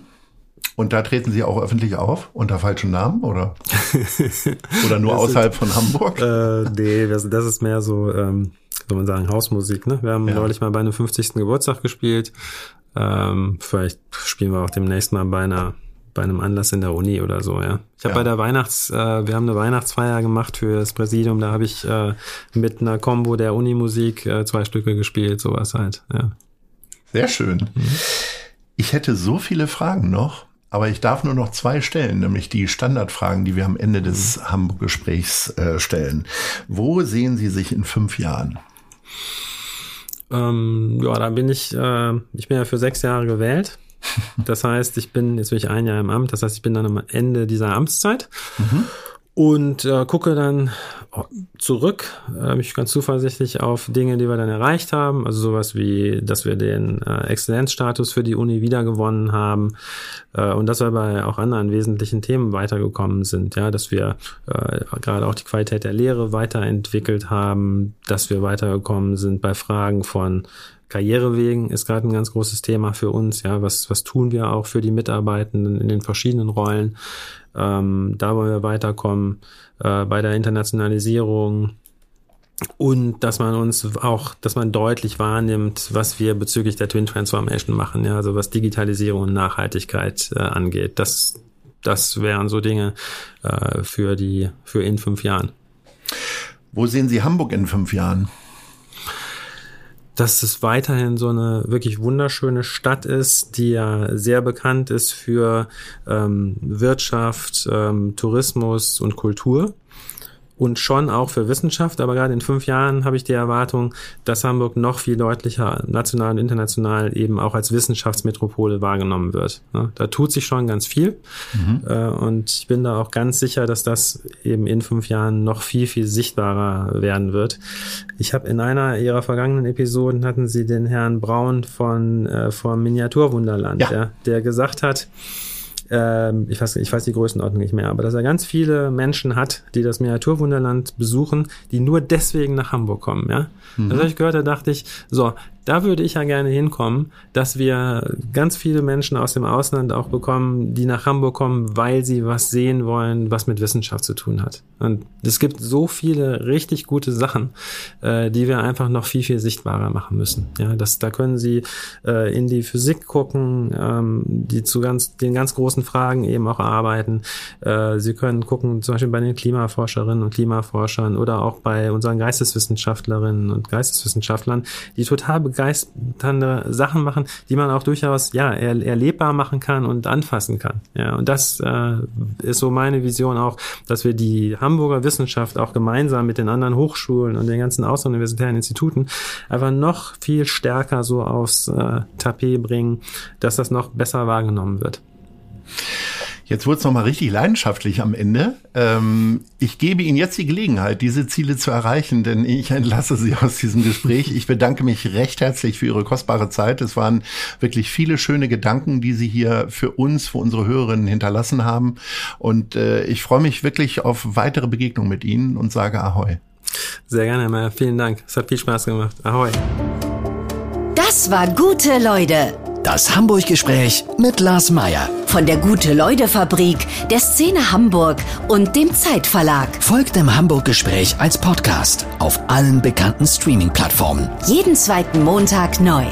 Und da treten Sie auch öffentlich auf unter falschem Namen oder oder nur außerhalb von Hamburg? Äh, nee, das, das ist mehr so, ähm, soll man sagen, Hausmusik. Ne? Wir haben ja. neulich mal bei einem 50. Geburtstag gespielt. Ähm, vielleicht spielen wir auch demnächst mal bei einer bei einem Anlass in der Uni oder so, ja. Ich habe ja. bei der Weihnachts, äh, wir haben eine Weihnachtsfeier gemacht für das Präsidium, da habe ich äh, mit einer Combo der Unimusik äh, zwei Stücke gespielt, sowas halt, ja. Sehr schön. Ich hätte so viele Fragen noch, aber ich darf nur noch zwei stellen, nämlich die Standardfragen, die wir am Ende des. Hamburg-Gesprächs äh, stellen. Wo sehen Sie sich in fünf Jahren? Ähm, ja, da bin ich, äh, ich bin ja für sechs Jahre gewählt. Das heißt, ich bin, jetzt bin ich ein Jahr im Amt, das heißt, ich bin dann am Ende dieser Amtszeit. Mhm und äh, gucke dann zurück, äh, mich ganz zuversichtlich auf Dinge, die wir dann erreicht haben, also sowas wie, dass wir den äh, Exzellenzstatus für die Uni wiedergewonnen haben äh, und dass wir bei auch anderen wesentlichen Themen weitergekommen sind, ja, dass wir äh, gerade auch die Qualität der Lehre weiterentwickelt haben, dass wir weitergekommen sind bei Fragen von Karrierewegen ist gerade ein ganz großes Thema für uns. Ja, was, was tun wir auch für die Mitarbeitenden in den verschiedenen Rollen? Ähm, da wollen wir weiterkommen äh, bei der Internationalisierung und dass man uns auch, dass man deutlich wahrnimmt, was wir bezüglich der Twin Transformation machen, ja, also was Digitalisierung und Nachhaltigkeit äh, angeht. Das, das wären so Dinge äh, für die, für in fünf Jahren. Wo sehen Sie Hamburg in fünf Jahren? Dass es weiterhin so eine wirklich wunderschöne Stadt ist, die ja sehr bekannt ist für ähm, Wirtschaft, ähm, Tourismus und Kultur und schon auch für Wissenschaft. Aber gerade in fünf Jahren habe ich die Erwartung, dass Hamburg noch viel deutlicher national und international eben auch als Wissenschaftsmetropole wahrgenommen wird. Da tut sich schon ganz viel. Mhm. Äh, und ich bin da auch ganz sicher, dass das eben in fünf Jahren noch viel, viel sichtbarer werden wird. Ich habe in einer ihrer vergangenen Episoden hatten sie den Herrn Braun von, äh, vom Miniaturwunderland, ja. ja der gesagt hat, ähm, ich, weiß, ich weiß die Größenordnung nicht mehr, aber dass er ganz viele Menschen hat, die das Miniaturwunderland besuchen, die nur deswegen nach Hamburg kommen. Ja? Mhm. Das habe ich gehört, da dachte ich, so, da würde ich ja gerne hinkommen, dass wir ganz viele Menschen aus dem Ausland auch bekommen, die nach Hamburg kommen, weil sie was sehen wollen, was mit Wissenschaft zu tun hat. Und es gibt so viele richtig gute Sachen, äh, die wir einfach noch viel, viel sichtbarer machen müssen. Ja, das, da können Sie äh, in die Physik gucken, ähm, die zu ganz, den ganz großen Fragen eben auch arbeiten. Äh, Sie können gucken, zum Beispiel bei den Klimaforscherinnen und Klimaforschern oder auch bei unseren Geisteswissenschaftlerinnen und Geisteswissenschaftlern, die total begeisternde Sachen machen, die man auch durchaus ja er, erlebbar machen kann und anfassen kann. Ja, und das äh, ist so meine Vision auch, dass wir die Hamburger Wissenschaft auch gemeinsam mit den anderen Hochschulen und den ganzen außeruniversitären Instituten einfach noch viel stärker so aufs äh, Tapet bringen, dass das noch besser wahrgenommen wird. Jetzt wurde es nochmal richtig leidenschaftlich am Ende. Ähm, ich gebe Ihnen jetzt die Gelegenheit, diese Ziele zu erreichen, denn ich entlasse Sie aus diesem Gespräch. Ich bedanke mich recht herzlich für Ihre kostbare Zeit. Es waren wirklich viele schöne Gedanken, die Sie hier für uns, für unsere Hörerinnen hinterlassen haben. Und äh, ich freue mich wirklich auf weitere Begegnungen mit Ihnen und sage Ahoi. Sehr gerne, Herr Mayer. Vielen Dank. Es hat viel Spaß gemacht. Ahoi. Das war gute Leute. Das Hamburg-Gespräch mit Lars Meier. Von der Gute-Leute-Fabrik, der Szene Hamburg und dem Zeitverlag. Folgt dem Hamburg-Gespräch als Podcast auf allen bekannten Streaming-Plattformen. Jeden zweiten Montag neu.